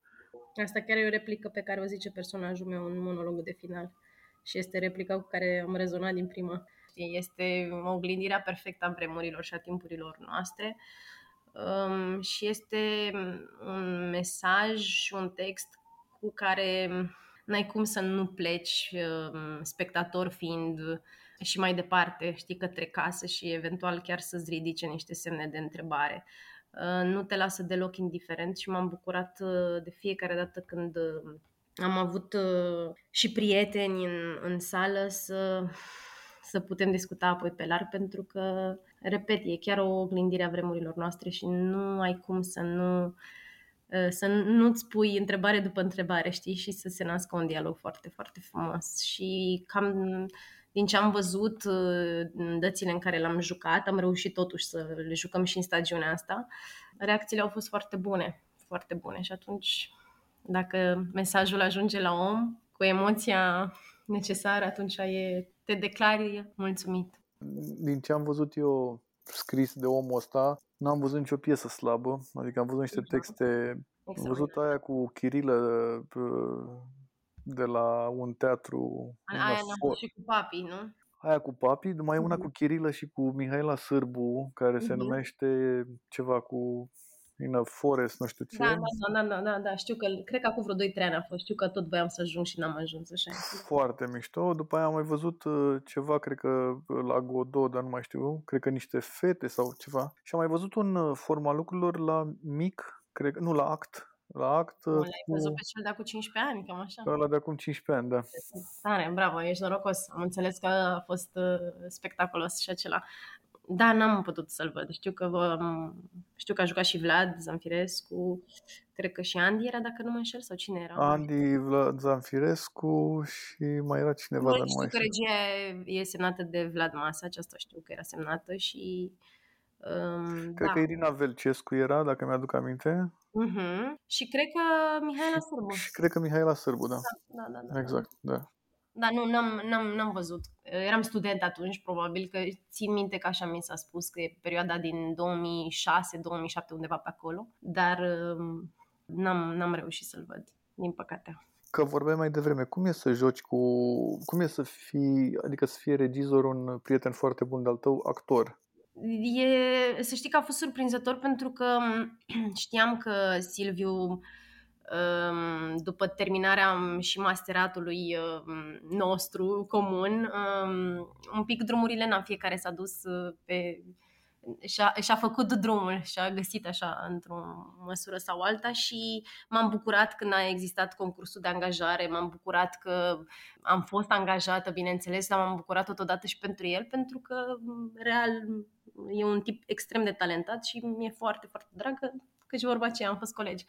Asta chiar e o replică pe care o zice personajul meu în monologul de final. Și este replica cu care am rezonat din prima. Este oglindirea perfectă a vremurilor și a timpurilor noastre. Um, și este un mesaj și un text cu care n-ai cum să nu pleci, um, spectator fiind și mai departe, știi, către casă și eventual chiar să-ți ridice niște semne de întrebare. Uh, nu te lasă deloc indiferent și m-am bucurat uh, de fiecare dată când uh, am avut și prieteni în, în sală să, să putem discuta apoi pe larg, pentru că, repet, e chiar o oglindire a vremurilor noastre și nu ai cum să nu să nu-ți pui întrebare după întrebare, știi, și să se nască un dialog foarte, foarte frumos. Și cam din ce am văzut în dățile în care l-am jucat, am reușit totuși să le jucăm și în stagiunea asta, reacțiile au fost foarte bune, foarte bune și atunci dacă mesajul ajunge la om cu emoția necesară, atunci e, te declari mulțumit. Din ce am văzut eu scris de omul ăsta, n-am văzut nicio piesă slabă, adică am văzut niște exact. texte, exact. am văzut aia cu Chirilă de la un teatru. Aia n-am și cu papi, nu? Aia cu papi, mai una mm-hmm. cu Chirilă și cu Mihaela Sârbu, care mm-hmm. se mhm. numește ceva cu in a forest, nu știu ce. Da, da, da, da, da, da, știu că, cred că acum vreo 2-3 ani a fost, știu că tot voiam să ajung și n-am ajuns așa. Foarte mișto, după aia am mai văzut uh, ceva, cred că uh, la Godot, dar nu mai știu, cred că niște fete sau ceva. Și am mai văzut un uh, forma lucrurilor la mic, cred că, nu, la act, la act. Nu, l-ai cu... văzut pe cel de acum 15 ani, cam așa. Ăla de acum 15 ani, da. Tare, bravo, ești norocos. Am înțeles că a fost uh, spectaculos și acela. Da, n-am putut să-l văd. Știu că, um, știu că a jucat și Vlad Zanfirescu, cred că și Andy era, dacă nu mă înșel, sau cine era? Andy, Vlad Zanfirescu și mai era cineva, dar nu mai știu. că regia e semnată de Vlad Masa, aceasta știu că era semnată și... Um, cred da. că Irina Velcescu era, dacă mi-aduc aminte. Uh-huh. Și cred că Mihaela Sârbu. Și cred că Mihaela Sârbu, da. Da, da, da. da. Exact, da. Da, nu, n-am, n-am, n-am văzut. Eram student atunci, probabil că țin minte că așa mi s-a spus că e perioada din 2006-2007, undeva pe acolo, dar um, n-am, n-am reușit să-l văd, din păcate. Că vorbeai mai devreme, cum e să joci cu... Cum e să fii, adică să fie regizor un prieten foarte bun de-al tău, actor? E, să știi că a fost surprinzător pentru că știam că Silviu um, după terminarea și masteratului um, nostru comun, um, un pic drumurile în fiecare s-a dus uh, pe și-a, și-a făcut drumul și-a găsit așa într-o măsură sau alta și m-am bucurat când a existat concursul de angajare, m-am bucurat că am fost angajată, bineînțeles, dar m-am bucurat totodată și pentru el, pentru că real e un tip extrem de talentat și mi-e foarte, foarte dragă, căci vorba aceea am fost colegi.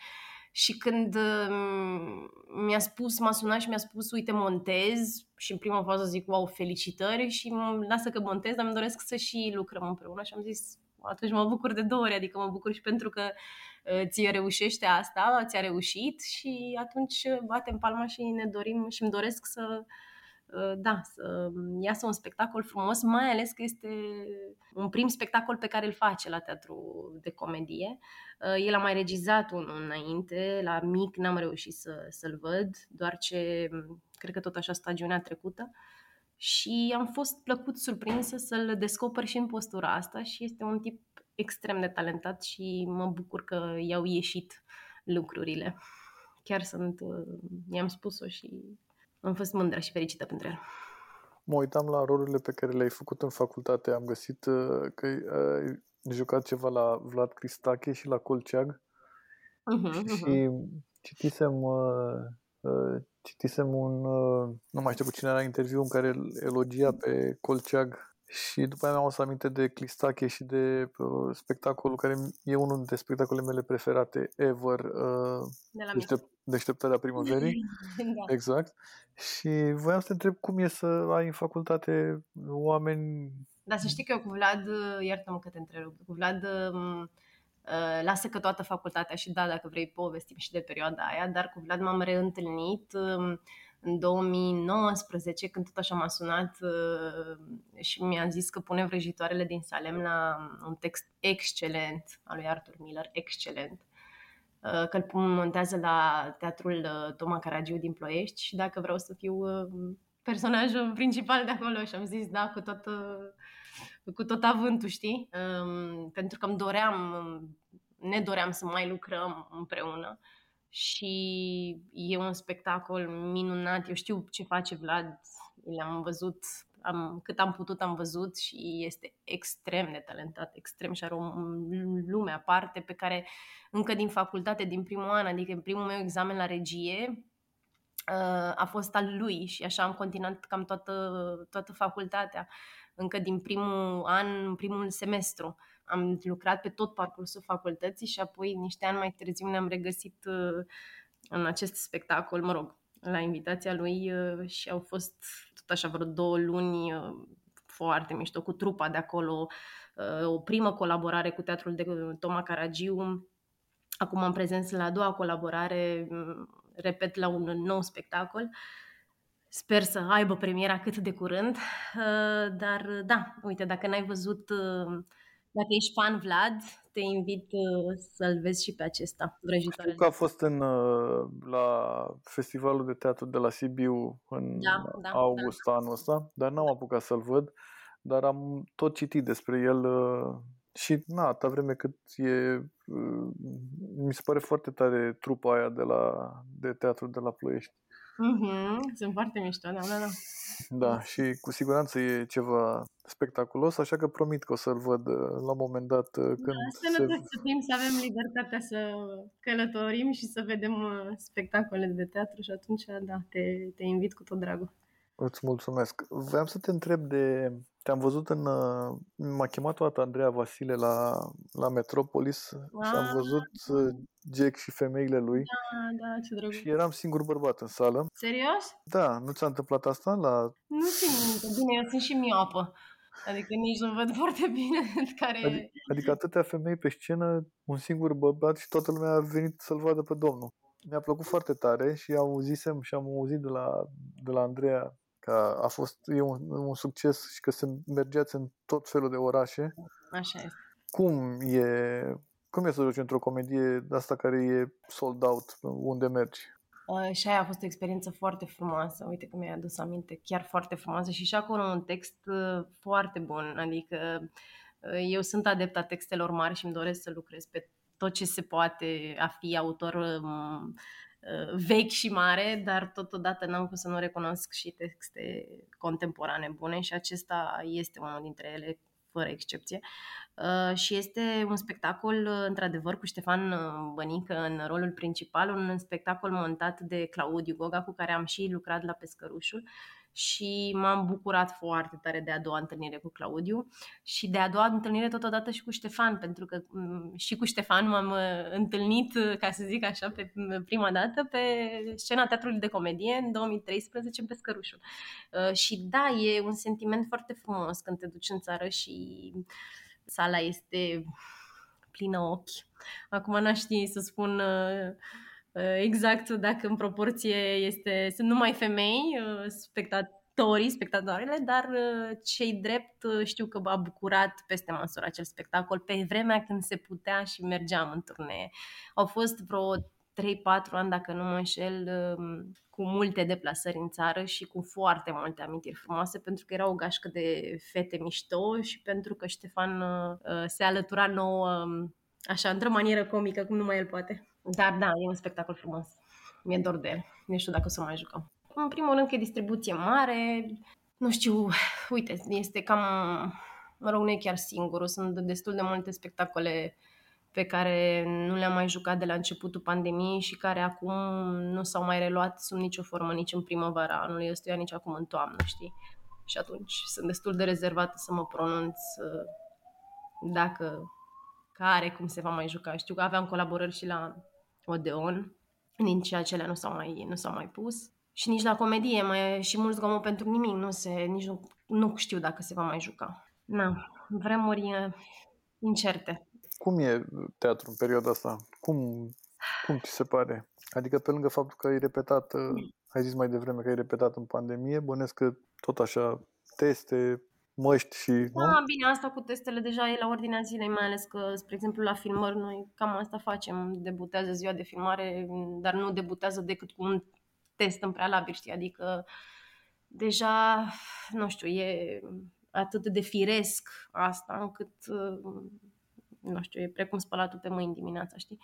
Și când um, mi-a spus, m-a sunat și mi-a spus, uite, montez. Și în prima fază zic, wow, felicitări. Și lasă că montez, dar îmi doresc să și lucrăm împreună. Și am zis, atunci mă bucur de două ori, adică mă bucur și pentru că uh, ți reușește asta, ți-a reușit și atunci batem palma și ne dorim și îmi doresc să Uh, da, să iasă un spectacol frumos, mai ales că este un prim spectacol pe care îl face la teatru de comedie. Uh, el a mai regizat unul înainte, la mic n-am reușit să, să-l văd, doar ce cred că tot așa stagiunea trecută. Și am fost plăcut surprinsă să-l descoper și în postura asta și este un tip extrem de talentat și mă bucur că i-au ieșit lucrurile. Chiar sunt, uh, i-am spus-o și am fost mândră și fericită pentru el. Mă uitam la rolurile pe care le-ai făcut în facultate. Am găsit uh, că ai jucat ceva la Vlad Cristache și la Colceag. Uh-huh, uh-huh. Și citisem, uh, uh, citisem un, uh, nu mai știu cu cine era interviu în care îl elogia pe Colceag și după aia mi-am să aminte de Clistache și de uh, spectacolul care e unul dintre spectacolele mele preferate ever, uh, de la deștept, Deșteptarea primăverii. da. Exact. Și voiam să te întreb cum e să ai în facultate oameni... Da, să știi că eu cu Vlad, iartă-mă că te întrerup, cu Vlad uh, lasă că toată facultatea și da, dacă vrei povestim și de perioada aia, dar cu Vlad m-am reîntâlnit uh, în 2019, când tot așa m-a sunat uh, și mi-a zis că pune vrăjitoarele din Salem la un text excelent al lui Arthur Miller, excelent. uh, că îl montează la teatrul uh, Toma Caragiu din Ploiești și dacă vreau să fiu uh, personajul principal de acolo și am zis da cu tot, cu tot avântul, știi? Um, pentru că îmi doream, ne doream să mai lucrăm împreună și e un spectacol minunat. Eu știu ce face Vlad, le-am văzut am, cât am putut am văzut și este extrem de talentat, extrem și are o lume aparte pe care încă din facultate, din primul an, adică în primul meu examen la regie, uh, a fost al lui și așa am continuat cam toată, toată facultatea. Încă din primul an, primul semestru. Am lucrat pe tot parcursul facultății și apoi, niște ani mai târziu, ne-am regăsit uh, în acest spectacol, mă rog, la invitația lui uh, și au fost tot așa vreo două luni uh, foarte mișto cu trupa de acolo, uh, o primă colaborare cu teatrul de Toma Caragiu, acum am prezență la a doua colaborare, mm, repet, la un nou spectacol. Sper să aibă premiera cât de curând, dar da, uite, dacă n-ai văzut dacă ești fan Vlad, te invit uh, să-l vezi și pe acesta. Știu că a fost în, uh, la festivalul de teatru de la Sibiu în da, da, august da. anul ăsta, dar n-am apucat să-l văd, dar am tot citit despre el uh, și, na, atâta vreme cât e... Mi se pare foarte tare trupa aia de, la, de teatru de la Ploiești. Mm-hmm. Sunt foarte mișto, da, da, da. Da, și cu siguranță e ceva spectaculos, așa că promit că o să-l văd uh, la un moment dat uh, când da, se... să fim, să avem libertatea să călătorim și să vedem uh, spectacole de teatru și atunci, da, te, te invit cu tot dragul. Îți mulțumesc. Vreau să te întreb de... Te-am văzut în... M-a chemat o dată Andreea Vasile la, la Metropolis ah. și am ah. văzut Jack și femeile lui. Da, da, ce drăguț. Și eram singur bărbat în sală. Serios? Da, nu ți-a întâmplat asta la... Nu țin minte. Bine, eu sunt și miopă. Adică nici nu văd foarte bine care adică, adică atâtea femei pe scenă, un singur bărbat și toată lumea a venit să-l vadă pe domnul. Mi-a plăcut foarte tare și auzisem și am auzit de la, de la Andreea că a fost e un, un succes și că se mergeați în tot felul de orașe. Așa este. Cum e, cum e să duci într-o comedie de asta care e sold out unde mergi? Uh, și aia a fost o experiență foarte frumoasă, uite că mi-ai adus aminte, chiar foarte frumoasă și și acolo un text uh, foarte bun, adică uh, eu sunt adepta textelor mari și îmi doresc să lucrez pe tot ce se poate a fi autor um, vechi și mare, dar totodată n-am cum să nu recunosc și texte contemporane bune și acesta este unul dintre ele, fără excepție. Uh, și este un spectacol, uh, într-adevăr, cu Ștefan uh, Bănică în rolul principal, un spectacol montat de Claudiu Goga, cu care am și lucrat la Pescărușul și m-am bucurat foarte tare de a doua întâlnire cu Claudiu și de a doua întâlnire totodată și cu Ștefan, pentru că mm, și cu Ștefan m-am întâlnit, ca să zic așa, pe prima dată pe scena Teatrului de Comedie în 2013 în Pescărușul. Și da, e un sentiment foarte frumos când te duci în țară și sala este plină ochi. Acum n-aș ști să spun uh, uh, exact dacă în proporție este, sunt numai femei, uh, spectatorii, spectatoarele, dar cei drept știu că a bucurat peste măsură acel spectacol pe vremea când se putea și mergeam în turnee. Au fost vreo 3-4 ani, dacă nu mă înșel, um, cu multe deplasări în țară și cu foarte multe amintiri frumoase, pentru că era o gașcă de fete mișto și pentru că Ștefan uh, se alătura nouă, um, așa, într-o manieră comică, cum numai el poate. Dar da, e un spectacol frumos. Mi-e dor de el. Nu știu dacă o să mai jucăm. În primul rând că e distribuție mare, nu știu, uite, este cam, mă rog, nu e chiar singurul, sunt destul de multe spectacole pe care nu le-am mai jucat de la începutul pandemiei și care acum nu s-au mai reluat sub nicio formă nici în primăvara anului ăstuia, nici acum în toamnă, știi? Și atunci sunt destul de rezervată să mă pronunț uh, dacă care, cum se va mai juca. Știu că aveam colaborări și la Odeon, din ceea ce nu s-au mai, nu s-au mai pus. Și nici la comedie mai e și mult zgomot pentru nimic, nu se, nici nu, nu știu dacă se va mai juca. Na, vremuri uh, incerte. Cum e teatru în perioada asta? Cum, cum ți se pare? Adică pe lângă faptul că ai repetat, uh, ai zis mai devreme că ai repetat în pandemie, bănesc că tot așa teste, măști și... Nu? Da, bine, asta cu testele deja e la ordinea zilei, mai ales că, spre exemplu, la filmări noi cam asta facem. Debutează ziua de filmare, dar nu debutează decât cu un test în prealabil, știi? Adică deja, nu știu, e atât de firesc asta încât nu știu, e precum spălatul pe mâini dimineața, știi?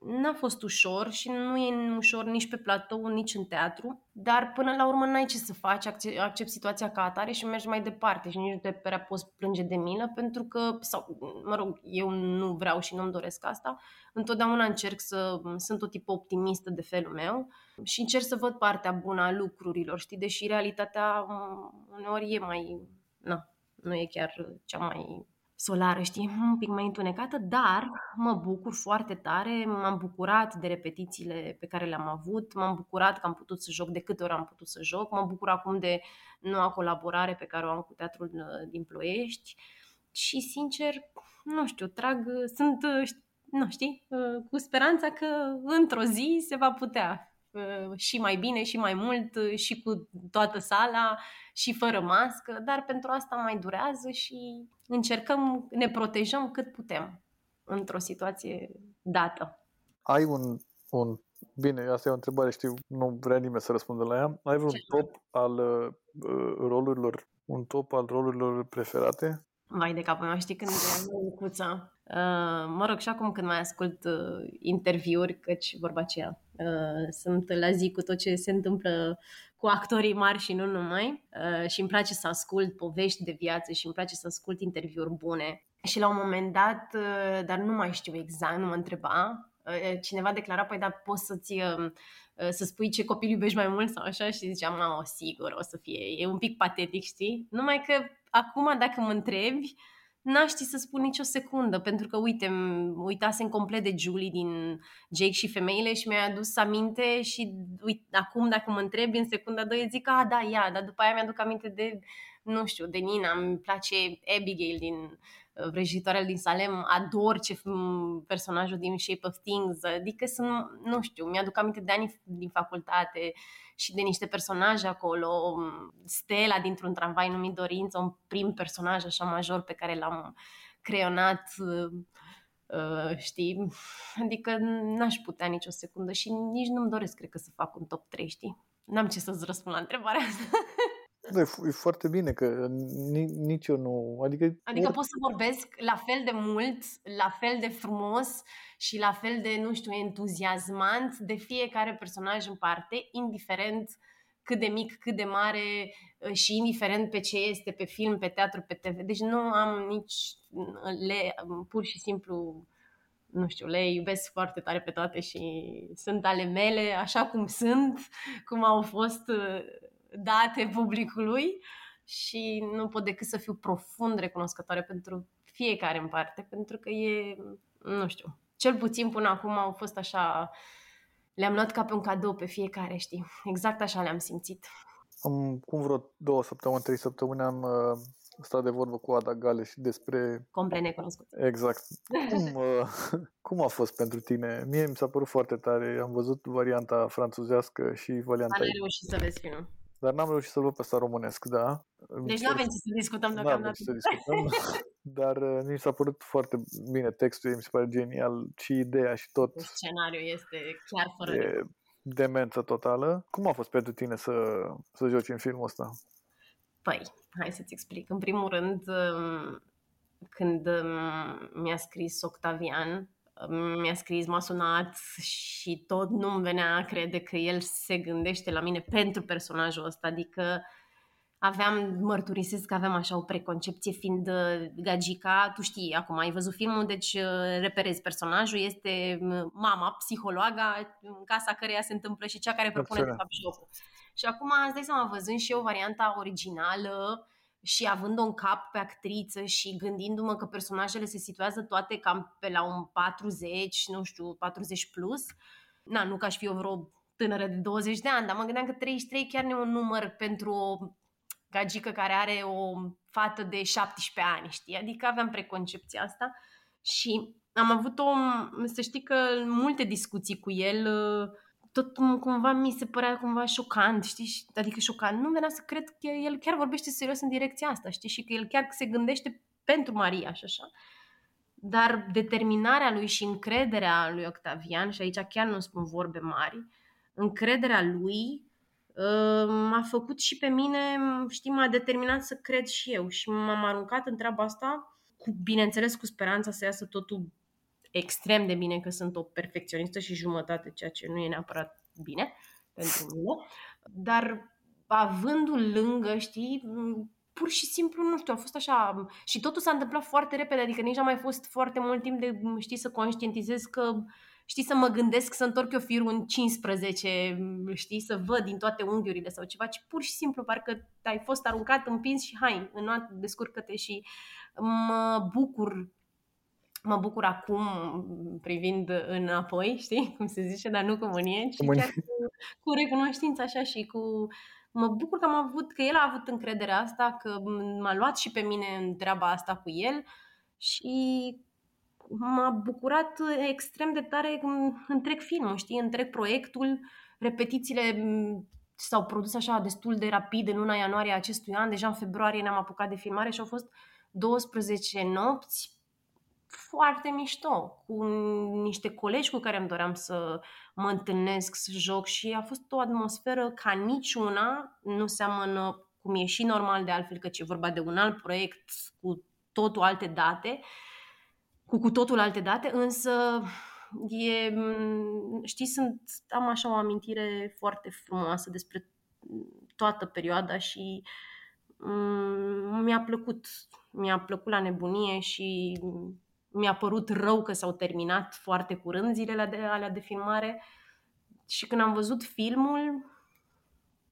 N-a fost ușor și nu e ușor nici pe platou, nici în teatru, dar până la urmă n-ai ce să faci, accept situația ca atare și mergi mai departe și nici nu te prea poți plânge de milă pentru că, sau, mă rog, eu nu vreau și nu-mi doresc asta, întotdeauna încerc să sunt o tipă optimistă de felul meu și încerc să văd partea bună a lucrurilor, știi, deși realitatea uneori e mai, na, nu e chiar cea mai solară, știi, un pic mai întunecată, dar mă bucur foarte tare, m-am bucurat de repetițiile pe care le-am avut, m-am bucurat că am putut să joc de câte ori am putut să joc, mă bucur acum de noua colaborare pe care o am cu Teatrul uh, din Ploiești și, sincer, nu știu, trag, sunt, uh, nu știi, uh, cu speranța că într-o zi se va putea Uh, și mai bine și mai mult uh, și cu toată sala și fără mască, dar pentru asta mai durează și încercăm, ne protejăm cât putem într-o situație dată. Ai un, un Bine, asta e o întrebare, știu, nu vrea nimeni să răspundă la ea. Ai vreun Ce top al uh, rolurilor, un top al rolurilor preferate? Vai de capul meu, știi când e micuță. Uh, mă rog, și acum când mai ascult uh, interviuri, căci vorba aceea, uh, sunt la zi cu tot ce se întâmplă cu actorii mari și nu numai uh, și îmi place să ascult povești de viață și îmi place să ascult interviuri bune. Și la un moment dat, uh, dar nu mai știu exact, nu mă întreba, uh, cineva declara, păi dar poți să-ți uh, să spui ce copil iubești mai mult sau așa și ziceam, o, sigur, o să fie, e un pic patetic, știi? Numai că acum dacă mă întrebi, n-aș ști să spun nicio secundă, pentru că, uite, uitasem complet de Julie din Jake și femeile și mi-a adus aminte și uite, acum dacă mă întrebi în secunda 2 zic, a, da, ia, dar după aia mi-aduc aminte de, nu știu, de Nina, îmi place Abigail din vrăjitoarele din Salem, ador ce personajul din Shape of Things, adică sunt, nu știu, mi-aduc aminte de ani din facultate și de niște personaje acolo, Stella dintr-un tramvai numit Dorință, un prim personaj așa major pe care l-am creionat Uh, știi? Adică n-aș putea nicio secundă și nici nu-mi doresc, cred că, să fac un top 3, știi? N-am ce să-ți răspund la întrebarea asta. Da, e, e foarte bine că nici eu nu... Adică, adică pot să vorbesc la fel de mult, la fel de frumos și la fel de, nu știu, entuziasmant de fiecare personaj în parte, indiferent cât de mic, cât de mare ă, și indiferent pe ce este, pe film, pe teatru, pe TV. Deci nu am nici... Le, pur și simplu nu știu, le iubesc foarte tare pe toate și sunt ale mele așa cum sunt, cum au fost ă, date publicului și nu pot decât să fiu profund recunoscătoare pentru fiecare în parte, pentru că e, nu știu, cel puțin până acum au fost așa, le-am luat ca pe un cadou pe fiecare, știi? Exact așa le-am simțit. Am, cum vreo două săptămâni, trei săptămâni am uh, stat de vorbă cu Ada Gale și despre... Complet necunoscut. Exact. Cum, uh, cum a fost pentru tine? Mie mi s-a părut foarte tare. Am văzut varianta franțuzească și varianta... Dar n-ai reușit să vezi filmul. Dar n-am reușit să-l văd pe ăsta românesc, da. Deci nu avem ce să discutăm deocamdată. Nu să discutăm, dar uh, mi s-a părut foarte bine textul, mi se pare genial și ideea și tot. Scenariul este chiar fără e de demență totală. Cum a fost pentru tine să, să joci în filmul ăsta? Păi, hai să-ți explic. În primul rând, um, când um, mi-a scris Octavian, mi-a scris, m-a sunat și tot nu-mi venea a crede că el se gândește la mine pentru personajul ăsta, adică aveam, mărturisesc că aveam așa o preconcepție fiind uh, gagica, tu știi, acum ai văzut filmul, deci uh, reperezi personajul, este mama, psihologa, în casa căreia se întâmplă și cea care propune de fapt jocul. Și acum îți dai seama, văzând și eu varianta originală, și având-o în cap pe actriță și gândindu-mă că personajele se situează toate cam pe la un 40, nu știu, 40 plus, na, nu ca aș fi o vreo tânără de 20 de ani, dar mă gândeam că 33 chiar nu e un număr pentru o gagică care are o fată de 17 ani, știi? Adică aveam preconcepția asta și am avut o, să știi că multe discuții cu el tot cumva mi se părea cumva șocant, știi? Adică șocant. Nu venea să cred că el chiar vorbește serios în direcția asta, știi? Și că el chiar se gândește pentru Maria și așa. Dar determinarea lui și încrederea lui Octavian, și aici chiar nu spun vorbe mari, încrederea lui uh, m-a făcut și pe mine, știi, m-a determinat să cred și eu și m-am aruncat în treaba asta, cu, bineînțeles cu speranța să iasă totul extrem de bine, că sunt o perfecționistă și jumătate, ceea ce nu e neapărat bine pentru mine, dar avându-l lângă, știi, pur și simplu, nu știu, a fost așa și totul s-a întâmplat foarte repede, adică nici n-a mai fost foarte mult timp de, știi, să conștientizez că știi, să mă gândesc să întorc eu firul în 15, știi, să văd din toate unghiurile sau ceva, ci pur și simplu parcă ai fost aruncat, împins și hai, în descurcă-te și mă bucur mă bucur acum privind înapoi, știi, cum se zice, dar nu cu mânie, ci chiar cu, cu recunoștință așa și cu mă bucur că am avut, că el a avut încrederea asta, că m-a luat și pe mine în treaba asta cu el și m-a bucurat extrem de tare întreg filmul, știi, întreg proiectul, repetițiile s-au produs așa destul de rapid în luna ianuarie acestui an, deja în februarie ne-am apucat de filmare și au fost 12 nopți foarte mișto, cu niște colegi cu care îmi doream să mă întâlnesc, să joc și a fost o atmosferă ca niciuna, nu seamănă cum e și normal de altfel, că e vorba de un alt proiect cu totul alte date, cu cu totul alte date, însă e, știi, sunt, am așa o amintire foarte frumoasă despre toată perioada și mm, mi-a plăcut, mi-a plăcut la nebunie și mi-a părut rău că s-au terminat foarte curând zilele de, alea de filmare. Și când am văzut filmul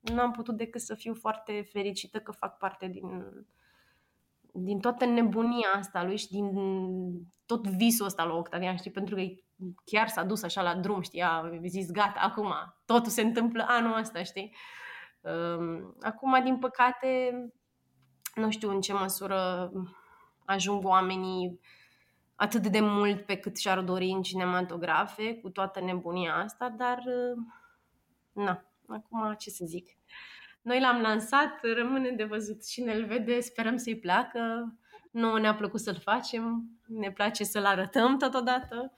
nu am putut decât să fiu foarte fericită că fac parte din, din toată nebunia asta lui și din tot visul ăsta lui Octavian, știi, pentru că chiar s-a dus așa la drum, știi, a zis gata, acum totul se întâmplă anul ăsta, știi. Um, acum, din păcate, nu știu în ce măsură ajung oamenii atât de mult pe cât și-ar dori în cinematografe, cu toată nebunia asta, dar na, acum ce să zic. Noi l-am lansat, rămâne de văzut cine îl vede, sperăm să-i placă. Nu ne-a plăcut să-l facem, ne place să-l arătăm totodată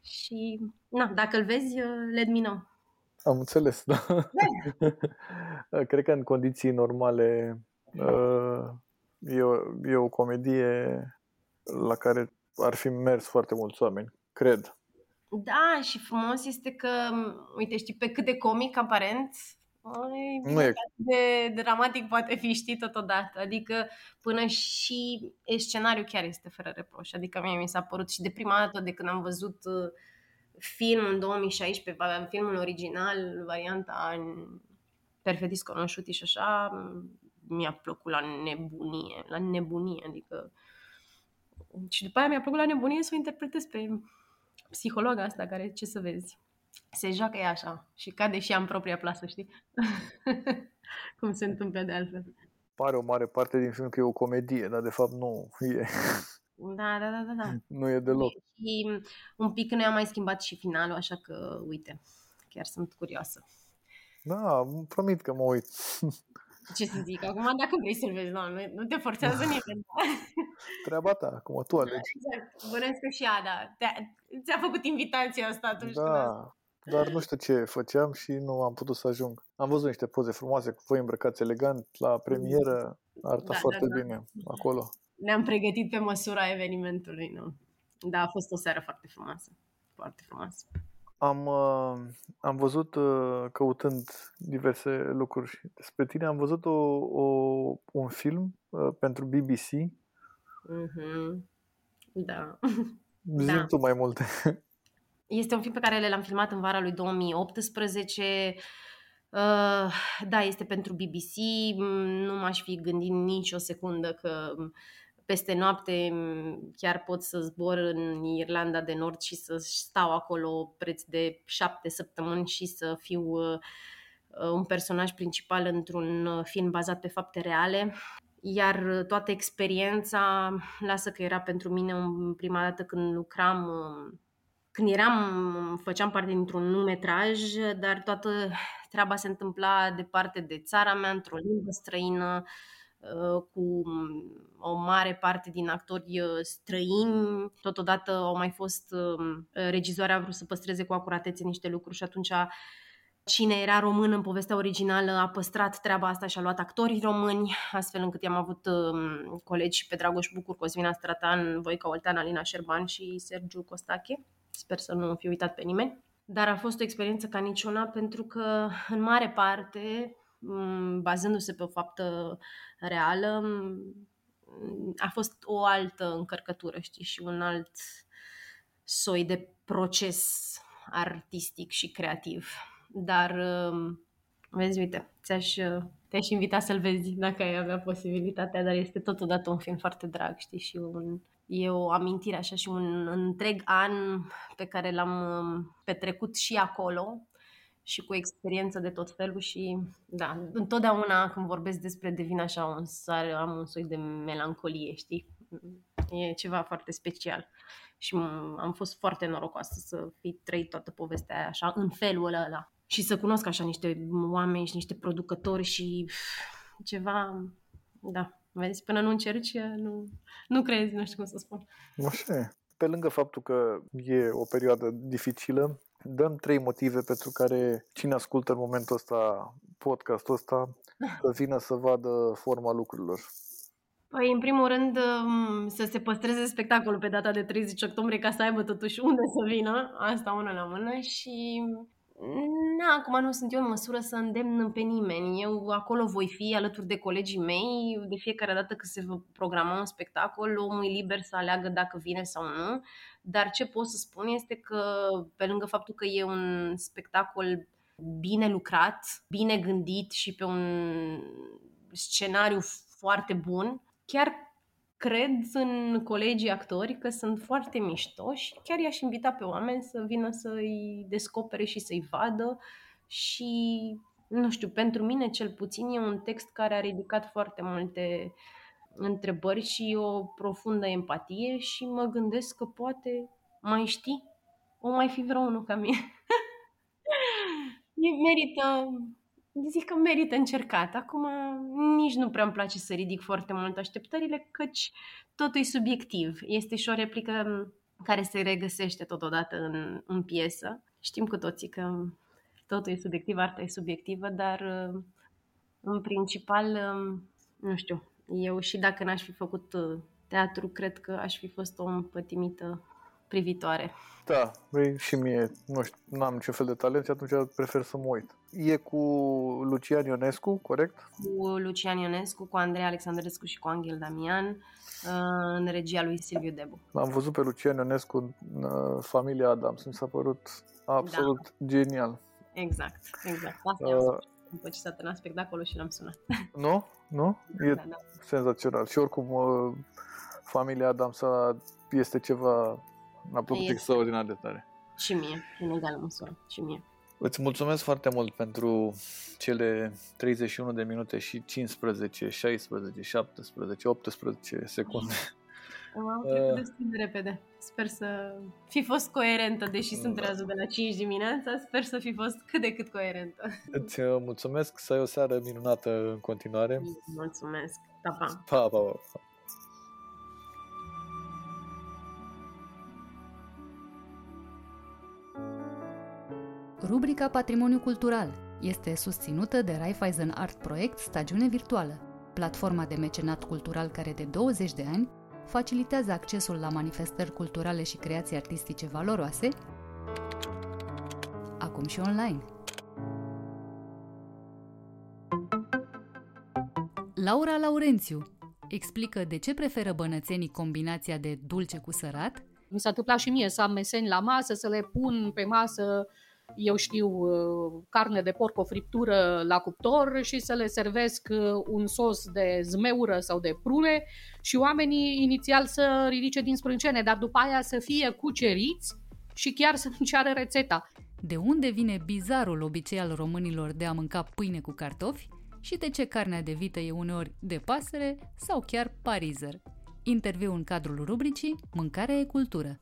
și, na, dacă îl vezi, let me know. Am înțeles, da. da. Cred că în condiții normale uh, e o, e o comedie la care ar fi mers foarte mulți oameni, cred. Da, și frumos este că, uite, știi, pe cât de comic aparent, nu e. de dramatic poate fi știi totodată. Adică până și scenariul chiar este fără reproș. Adică mie mi s-a părut și de prima dată de când am văzut uh, filmul în 2016, filmul original, varianta în perfect discunosciuti și așa, mi-a plăcut la nebunie, la nebunie, adică și după aia mi-a plăcut la nebunie să o interpretez pe psihologa asta care, ce să vezi, se joacă ea așa și cade și ea în propria plasă, știi? Cum se întâmplă de altfel. Pare o mare parte din film că e o comedie, dar de fapt nu e. Da, da, da, da. da. Nu e deloc. Și un pic noi am mai schimbat și finalul, așa că, uite, chiar sunt curioasă. Da, promit că mă uit. Ce să zic, acum dacă vrei să-l vezi, nu, nu te forțează nimeni. Da? Treaba ta, acum tu alegi. Exact, bănesc că și Ada ți-a făcut invitația asta atunci. Da, dar nu știu ce făceam și nu am putut să ajung. Am văzut niște poze frumoase cu voi îmbrăcați elegant la premieră, arăta da, foarte da, da. bine acolo. Ne-am pregătit pe măsura evenimentului, nu? Da, a fost o seară foarte frumoasă. Foarte frumoasă. Am, uh, am văzut, uh, căutând diverse lucruri despre tine, am văzut o, o, un film uh, pentru BBC. Mm-hmm. Da. Zi da. tu mai multe. Este un film pe care l-am filmat în vara lui 2018. Uh, da, este pentru BBC. Nu m-aș fi gândit nici o secundă că peste noapte chiar pot să zbor în Irlanda de Nord și să stau acolo preț de șapte săptămâni și să fiu uh, un personaj principal într-un film bazat pe fapte reale. Iar toată experiența, lasă că era pentru mine în prima dată când lucram când eram, făceam parte dintr-un numetraj, dar toată treaba se întâmpla departe de țara mea, într-o limbă străină, uh, cu o mare parte din actori uh, străini. Totodată au mai fost, um, regizoarea a vrut să păstreze cu acuratețe niște lucruri și atunci cine era român în povestea originală a păstrat treaba asta și a luat actorii români, astfel încât i-am avut um, colegi pe Dragoș Bucur, Cosmina Stratan, Voica Oltean, Alina Șerban și Sergiu Costache. Sper să nu fi uitat pe nimeni. Dar a fost o experiență ca niciuna pentru că, în mare parte, um, bazându-se pe o faptă reală, um, a fost o altă încărcătură, știi, și un alt soi de proces artistic și creativ. Dar, um, vezi, uite, ți-aș, te-aș invita să-l vezi dacă ai avea posibilitatea, dar este totodată un film foarte drag, știi, și un, e o amintire așa și un întreg an pe care l-am um, petrecut și acolo și cu experiență de tot felul și da, întotdeauna când vorbesc despre devin așa un sar, am un soi de melancolie, știi? E ceva foarte special și am fost foarte norocoasă să fi trăit toată povestea aia așa, în felul ăla și să cunosc așa niște oameni și niște producători și ceva, da, vezi, până nu încerci, nu, nu crezi, nu știu cum să spun. Așa e. Pe lângă faptul că e o perioadă dificilă, dăm trei motive pentru care cine ascultă în momentul ăsta podcastul ăsta să vină să vadă forma lucrurilor. Păi, în primul rând, um, să se păstreze spectacolul pe data de 30 octombrie ca să aibă totuși unde să vină, asta una la mână și Na, acum nu sunt eu în măsură să îndemn pe nimeni. Eu acolo voi fi alături de colegii mei. De fiecare dată când se va programa un spectacol, omul e liber să aleagă dacă vine sau nu. Dar ce pot să spun este că, pe lângă faptul că e un spectacol bine lucrat, bine gândit și pe un scenariu foarte bun, chiar cred în colegii actori că sunt foarte mișto și chiar i-aș invita pe oameni să vină să-i descopere și să-i vadă și nu știu, pentru mine cel puțin e un text care a ridicat foarte multe întrebări și o profundă empatie și mă gândesc că poate mai știi, o mai fi vreunul ca mine. merită zic că merită încercat. Acum nici nu prea îmi place să ridic foarte mult așteptările, căci totul e subiectiv. Este și o replică care se regăsește totodată în, în piesă. Știm cu toții că totul e subiectiv, arta e subiectivă, dar în principal, nu știu, eu și dacă n-aș fi făcut uh, teatru, cred că aș fi fost o împătimită privitoare. Da, băi, și mie, nu știu, n-am niciun fel de talent și atunci prefer să mă uit. E cu Lucian Ionescu, corect? Cu Lucian Ionescu, cu Andrei Alexandrescu și cu Angel Damian, uh, în regia lui Silviu Debu. Am văzut pe Lucian Ionescu în uh, Familia Adams, mi s-a părut absolut da. genial. Exact, exact. Asta uh, după ce s-a terminat spectacolul și l-am sunat. Nu? Nu? Da, e da, da. senzațional. Și oricum, uh, Familia Adams este ceva M-a plăcut este. extraordinar de tare. Și mie, în egală măsură. Și mie. Îți mulțumesc foarte mult pentru cele 31 de minute și 15, 16, 17, 18 secunde. Am trecut uh. destul de repede. Sper să fi fost coerentă, deși sunt trează de la 5 dimineața, sper să fi fost cât de cât coerentă. Îți uh, mulțumesc, să ai o seară minunată în continuare. Mulțumesc. Pa, pa. Pa, pa, pa. Rubrica Patrimoniu Cultural este susținută de Raiffeisen Art Project Stagiune Virtuală, platforma de mecenat cultural care de 20 de ani facilitează accesul la manifestări culturale și creații artistice valoroase, acum și online. Laura Laurențiu explică de ce preferă bănățenii combinația de dulce cu sărat. Mi s-a întâmplat și mie să am meseni la masă, să le pun pe masă eu știu, uh, carne de porc, o friptură la cuptor și să le servesc uh, un sos de zmeură sau de prune și oamenii inițial să ridice din sprâncene, dar după aia să fie cuceriți și chiar să nu ceară rețeta. De unde vine bizarul obicei al românilor de a mânca pâine cu cartofi și de ce carnea de vită e uneori de pasăre sau chiar parizer? Interviu în cadrul rubricii Mâncarea e cultură.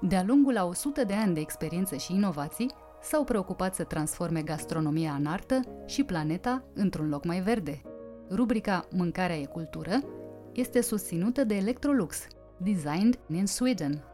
De-a lungul a 100 de ani de experiență și inovații, s-au preocupat să transforme gastronomia în artă și planeta într-un loc mai verde. Rubrica Mâncarea e cultură este susținută de Electrolux, designed in Sweden.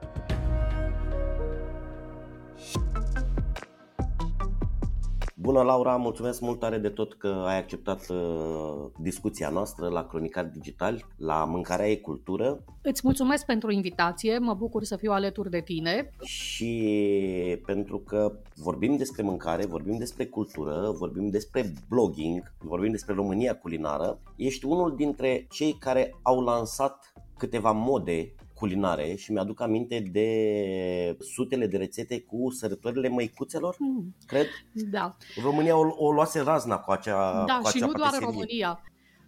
Bună, Laura! Mulțumesc mult tare de tot că ai acceptat uh, discuția noastră la Cronicar Digital, la Mâncarea e Cultură. Îți mulțumesc pentru invitație, mă bucur să fiu alături de tine. Și pentru că vorbim despre mâncare, vorbim despre cultură, vorbim despre blogging, vorbim despre România culinară, ești unul dintre cei care au lansat câteva mode culinare și mi-aduc aminte de sutele de rețete cu sărătorile măicuțelor, mm. cred. Da. România o, o luase razna cu acea Da, cu și acea nu doar pateserie. România.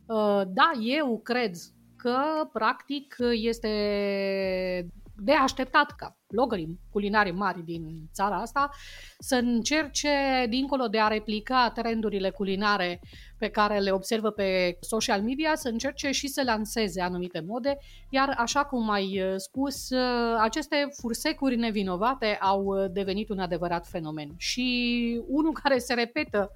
Uh, Da, eu cred că, practic, este de așteptat ca blogării culinari mari din țara asta să încerce, dincolo de a replica trendurile culinare pe care le observă pe social media, să încerce și să lanseze anumite mode, iar așa cum ai uh, spus, uh, aceste fursecuri nevinovate au uh, devenit un adevărat fenomen. Și unul care se repetă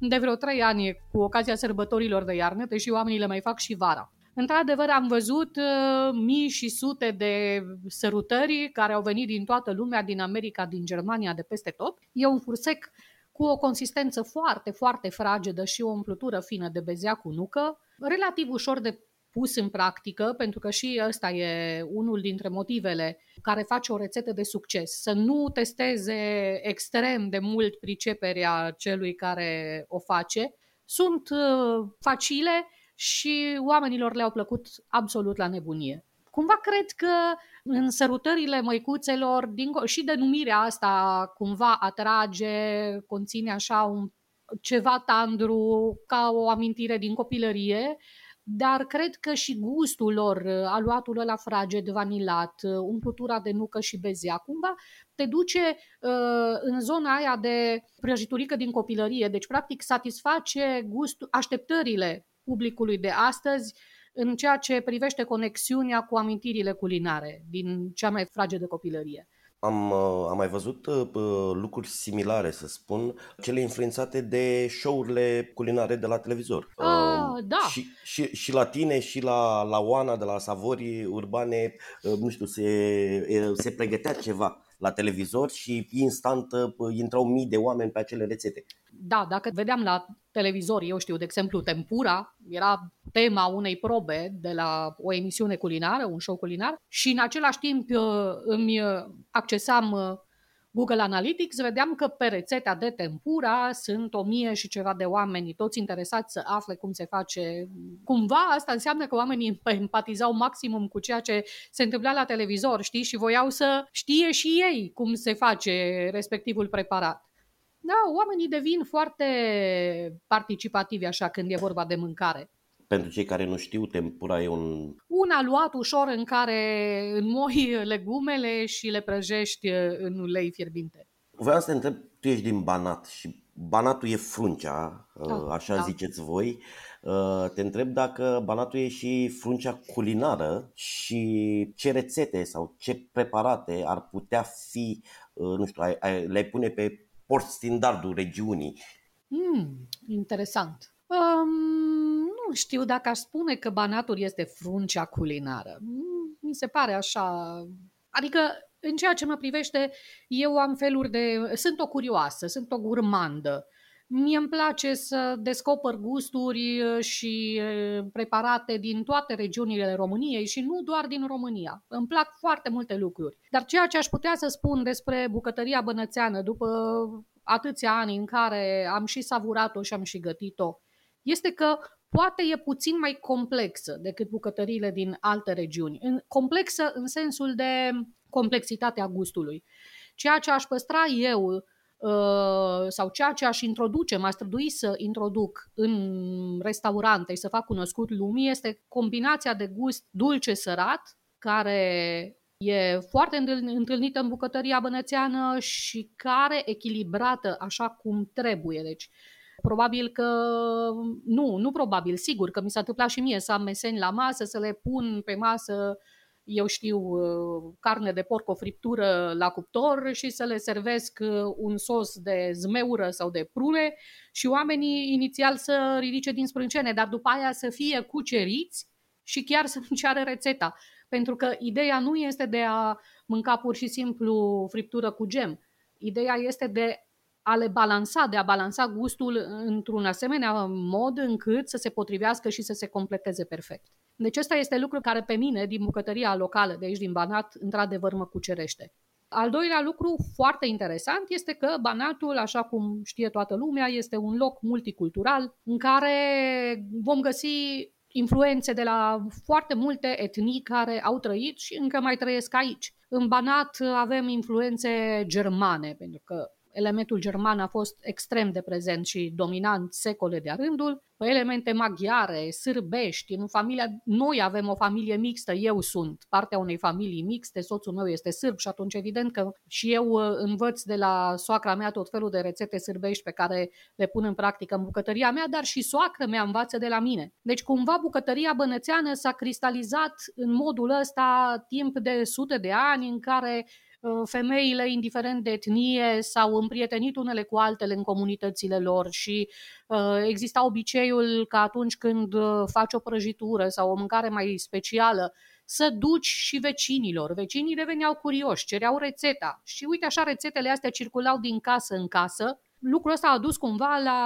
de vreo trei ani cu ocazia sărbătorilor de iarnă, deși oamenii le mai fac și vara. Într-adevăr, am văzut uh, mii și sute de sărutări care au venit din toată lumea, din America, din Germania, de peste tot. E un fursec cu o consistență foarte, foarte fragedă și o umplutură fină de bezea cu nucă, relativ ușor de pus în practică, pentru că și ăsta e unul dintre motivele care face o rețetă de succes. Să nu testeze extrem de mult priceperea celui care o face. Sunt uh, facile și oamenilor le-au plăcut absolut la nebunie. Cumva cred că în sărutările măicuțelor, din, și denumirea asta cumva atrage, conține așa un, ceva tandru, ca o amintire din copilărie, dar cred că și gustul lor, aluatul ăla fraged, vanilat, umplutura de nucă și bezea, cumva te duce uh, în zona aia de prăjiturică din copilărie, deci practic satisface gustul, așteptările publicului de astăzi în ceea ce privește conexiunea cu amintirile culinare din cea mai fragedă copilărie. Am, uh, am mai văzut uh, lucruri similare, să spun, cele influențate de show-urile culinare de la televizor. Ah, Uh, da. Și, și, și la tine și la, la Oana de la Savori Urbane, uh, nu știu, se, uh, se pregătea ceva la televizor și instant uh, intrau mii de oameni pe acele rețete. Da, dacă vedeam la televizor, eu știu, de exemplu, Tempura, era tema unei probe de la o emisiune culinară, un show culinar, și în același timp uh, îmi uh, accesam uh, Google Analytics, vedeam că pe rețeta de tempura sunt o mie și ceva de oameni, toți interesați să afle cum se face. Cumva asta înseamnă că oamenii empatizau maximum cu ceea ce se întâmpla la televizor, știi, și voiau să știe și ei cum se face respectivul preparat. Da, oamenii devin foarte participativi așa când e vorba de mâncare. Pentru cei care nu știu, tempura e un... Un aluat ușor în care înmoi legumele și le prăjești în ulei fierbinte. Vreau să te întreb, tu ești din Banat și Banatul e fruncea, Da, așa da. ziceți voi. Te întreb dacă Banatul e și fruncea culinară și ce rețete sau ce preparate ar putea fi, nu știu, ai- ai- le-ai pune pe port standardul regiunii. Hmm, interesant. Um, nu știu dacă aș spune că Banatul este fruncea culinară. Mm, Mi se pare așa... Adică, în ceea ce mă privește, eu am feluri de... Sunt o curioasă, sunt o gurmandă. Mie îmi place să descoper gusturi uh, și uh, preparate din toate regiunile României și nu doar din România. Îmi plac foarte multe lucruri. Dar ceea ce aș putea să spun despre bucătăria bănățeană după atâția ani în care am și savurat-o și am și gătit-o, este că poate e puțin mai complexă decât bucătăriile din alte regiuni. În- Complexă în sensul de complexitatea gustului. Ceea ce aș păstra eu uh, sau ceea ce aș introduce, m-aș strădui să introduc în restaurante și să fac cunoscut lumii este combinația de gust dulce-sărat, care e foarte întâln- întâlnită în bucătăria bănățeană și care echilibrată așa cum trebuie. Deci, probabil că, nu, nu probabil, sigur că mi s-a întâmplat și mie să am meseni la masă, să le pun pe masă eu știu, uh, carne de porc, o friptură la cuptor și să le servesc uh, un sos de zmeură sau de prune și oamenii inițial să ridice din sprâncene, dar după aia să fie cuceriți și chiar să nu ceară rețeta. Pentru că ideea nu este de a mânca pur și simplu friptură cu gem. Ideea este de a le balansa, de a balansa gustul într-un asemenea mod încât să se potrivească și să se completeze perfect. Deci ăsta este lucru care pe mine, din bucătăria locală de aici, din Banat, într-adevăr mă cucerește. Al doilea lucru foarte interesant este că Banatul, așa cum știe toată lumea, este un loc multicultural în care vom găsi influențe de la foarte multe etnii care au trăit și încă mai trăiesc aici. În Banat avem influențe germane, pentru că elementul german a fost extrem de prezent și dominant secole de-a rândul, elemente maghiare, sârbești, în familia, noi avem o familie mixtă, eu sunt partea unei familii mixte, soțul meu este sârb și atunci evident că și eu uh, învăț de la soacra mea tot felul de rețete sârbești pe care le pun în practică în bucătăria mea, dar și soacra mea învață de la mine. Deci cumva bucătăria bănățeană s-a cristalizat în modul ăsta timp de sute de ani în care Uh, femeile, indiferent de etnie, s-au împrietenit unele cu altele în comunitățile lor și uh, exista obiceiul că atunci când uh, faci o prăjitură sau o mâncare mai specială, să duci și vecinilor. Vecinii deveneau curioși, cereau rețeta și uite așa rețetele astea circulau din casă în casă. Lucrul ăsta a dus cumva la,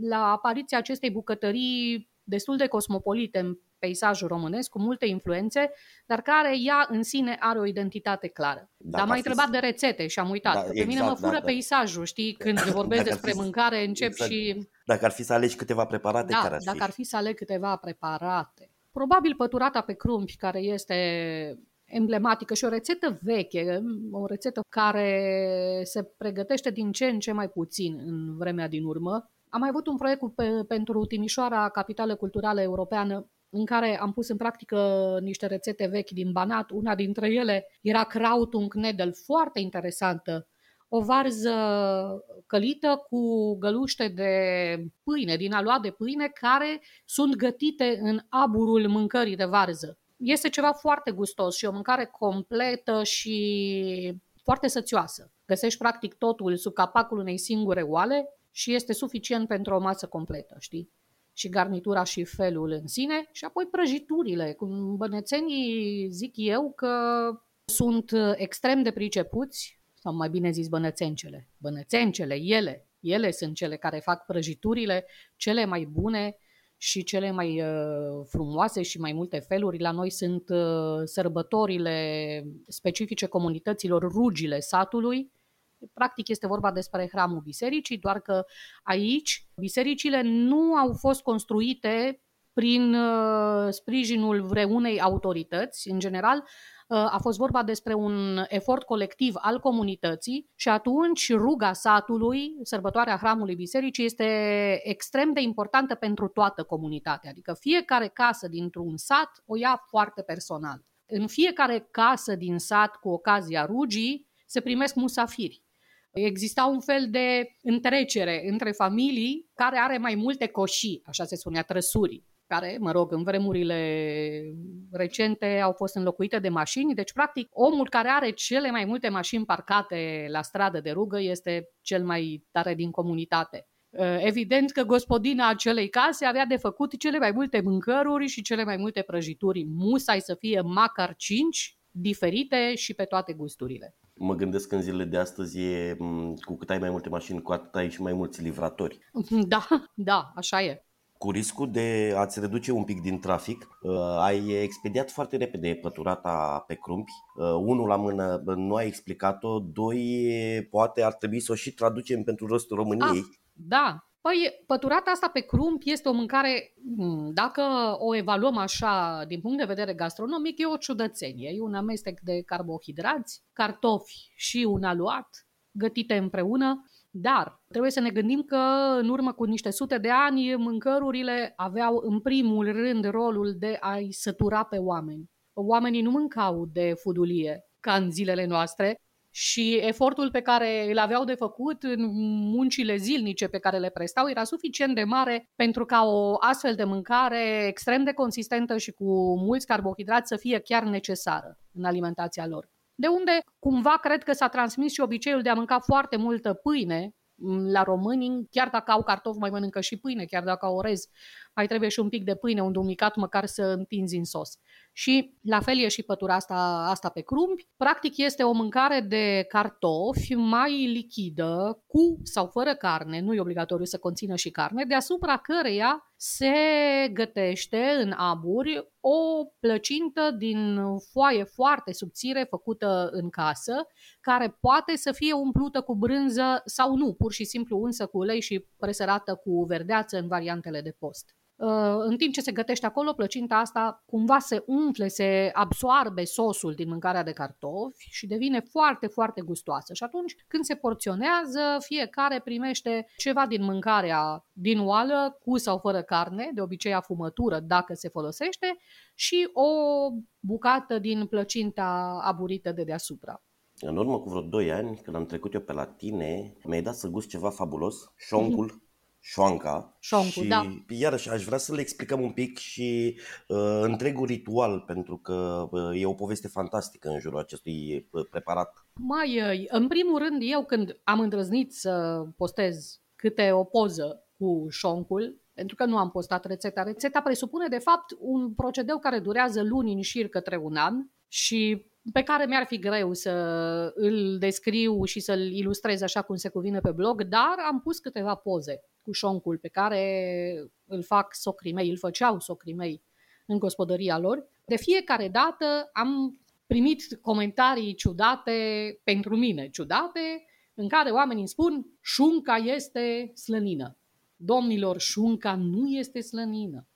la apariția acestei bucătării destul de cosmopolite în peisajul românesc, cu multe influențe, dar care ea în sine are o identitate clară. Dacă dar m-ai întrebat de rețete și am uitat. Da, exact, pe mine mă exact, fură da, peisajul, știi, când vorbesc despre fi, mâncare, încep exact. și... Dacă ar fi să alegi câteva preparate, da, care ar dacă fi? ar fi să aleg câteva preparate. Probabil păturata pe crumpi, care este emblematică și o rețetă veche, o rețetă care se pregătește din ce în ce mai puțin în vremea din urmă. Am mai avut un proiect pe, pentru Timișoara, capitală culturală europeană, în care am pus în practică niște rețete vechi din Banat. Una dintre ele era Krautung foarte interesantă. O varză călită cu găluște de pâine, din aluat de pâine, care sunt gătite în aburul mâncării de varză. Este ceva foarte gustos și o mâncare completă și foarte sățioasă. Găsești practic totul sub capacul unei singure oale și este suficient pentru o masă completă, știi? Și garnitura și felul în sine și apoi prăjiturile. Cum bănețenii zic eu că sunt extrem de pricepuți, sau mai bine zis bănățencele. Bănățencele, ele, ele sunt cele care fac prăjiturile cele mai bune și cele mai uh, frumoase și mai multe feluri. La noi sunt uh, sărbătorile specifice comunităților, rugile satului, Practic este vorba despre hramul bisericii, doar că aici bisericile nu au fost construite prin uh, sprijinul vreunei autorități. În general, uh, a fost vorba despre un efort colectiv al comunității și atunci ruga satului, sărbătoarea hramului bisericii, este extrem de importantă pentru toată comunitatea. Adică fiecare casă dintr-un sat o ia foarte personal. În fiecare casă din sat, cu ocazia rugii, se primesc musafiri. Exista un fel de întrecere între familii care are mai multe coșii, așa se spunea, trăsuri, care, mă rog, în vremurile recente au fost înlocuite de mașini. Deci, practic, omul care are cele mai multe mașini parcate la stradă de rugă este cel mai tare din comunitate. Evident că gospodina acelei case avea de făcut cele mai multe mâncăruri și cele mai multe prăjituri. Musai să fie macar 5, diferite și pe toate gusturile mă gândesc că în zilele de astăzi e, cu cât ai mai multe mașini, cu atât ai și mai mulți livratori. Da, da, așa e. Cu riscul de a-ți reduce un pic din trafic, uh, ai expediat foarte repede păturata pe crumpi. Uh, unul la mână nu ai explicat-o, doi poate ar trebui să o și traducem pentru restul României. Ah, da, Păi, păturata asta pe crump este o mâncare, hmm, dacă o evaluăm așa din punct de vedere gastronomic, e o ciudățenie. E un amestec de carbohidrați, cartofi și un aluat gătite împreună. Dar trebuie să ne gândim că în urmă cu niște sute de ani mâncărurile aveau în primul rând rolul de a-i sătura pe oameni. Oamenii nu mâncau de fudulie ca în zilele noastre, și efortul pe care îl aveau de făcut în muncile zilnice pe care le prestau era suficient de mare pentru ca o astfel de mâncare extrem de consistentă și cu mulți carbohidrați să fie chiar necesară în alimentația lor. De unde cumva cred că s-a transmis și obiceiul de a mânca foarte multă pâine la români, chiar dacă au cartofi, mai mănâncă și pâine, chiar dacă au orez, mai trebuie și un pic de pâine, un dumicat măcar să întinzi în sos. Și la fel e și pătura asta, asta pe crumbi. Practic este o mâncare de cartofi mai lichidă, cu sau fără carne, nu e obligatoriu să conțină și carne, deasupra căreia se gătește în aburi o plăcintă din foaie foarte subțire făcută în casă, care poate să fie umplută cu brânză sau nu, pur și simplu unsă cu ulei și presărată cu verdeață în variantele de post. Uh, în timp ce se gătește acolo, plăcinta asta cumva se umfle, se absoarbe sosul din mâncarea de cartofi și devine foarte, foarte gustoasă. Și atunci, când se porționează, fiecare primește ceva din mâncarea din oală, cu sau fără carne, de obicei afumătură dacă se folosește, și o bucată din plăcinta aburită de deasupra. În urmă cu vreo 2 ani, când am trecut eu pe la tine, mi-ai dat să gust ceva fabulos, șoncul șoanca. Șoncu, și da. iarăși aș vrea să le explicăm un pic și uh, întregul ritual, pentru că uh, e o poveste fantastică în jurul acestui uh, preparat. Mai, uh, în primul rând, eu când am îndrăznit să postez câte o poză cu șoncul, pentru că nu am postat rețeta. Rețeta presupune, de fapt, un procedeu care durează luni în șir către un an și pe care mi-ar fi greu să îl descriu și să-l ilustrez așa cum se cuvine pe blog, dar am pus câteva poze cu șoncul pe care îl fac socrii mei, îl făceau socrii mei în gospodăria lor. De fiecare dată am primit comentarii ciudate pentru mine, ciudate, în care oamenii îmi spun șunca este slănină. Domnilor, șunca nu este slănină.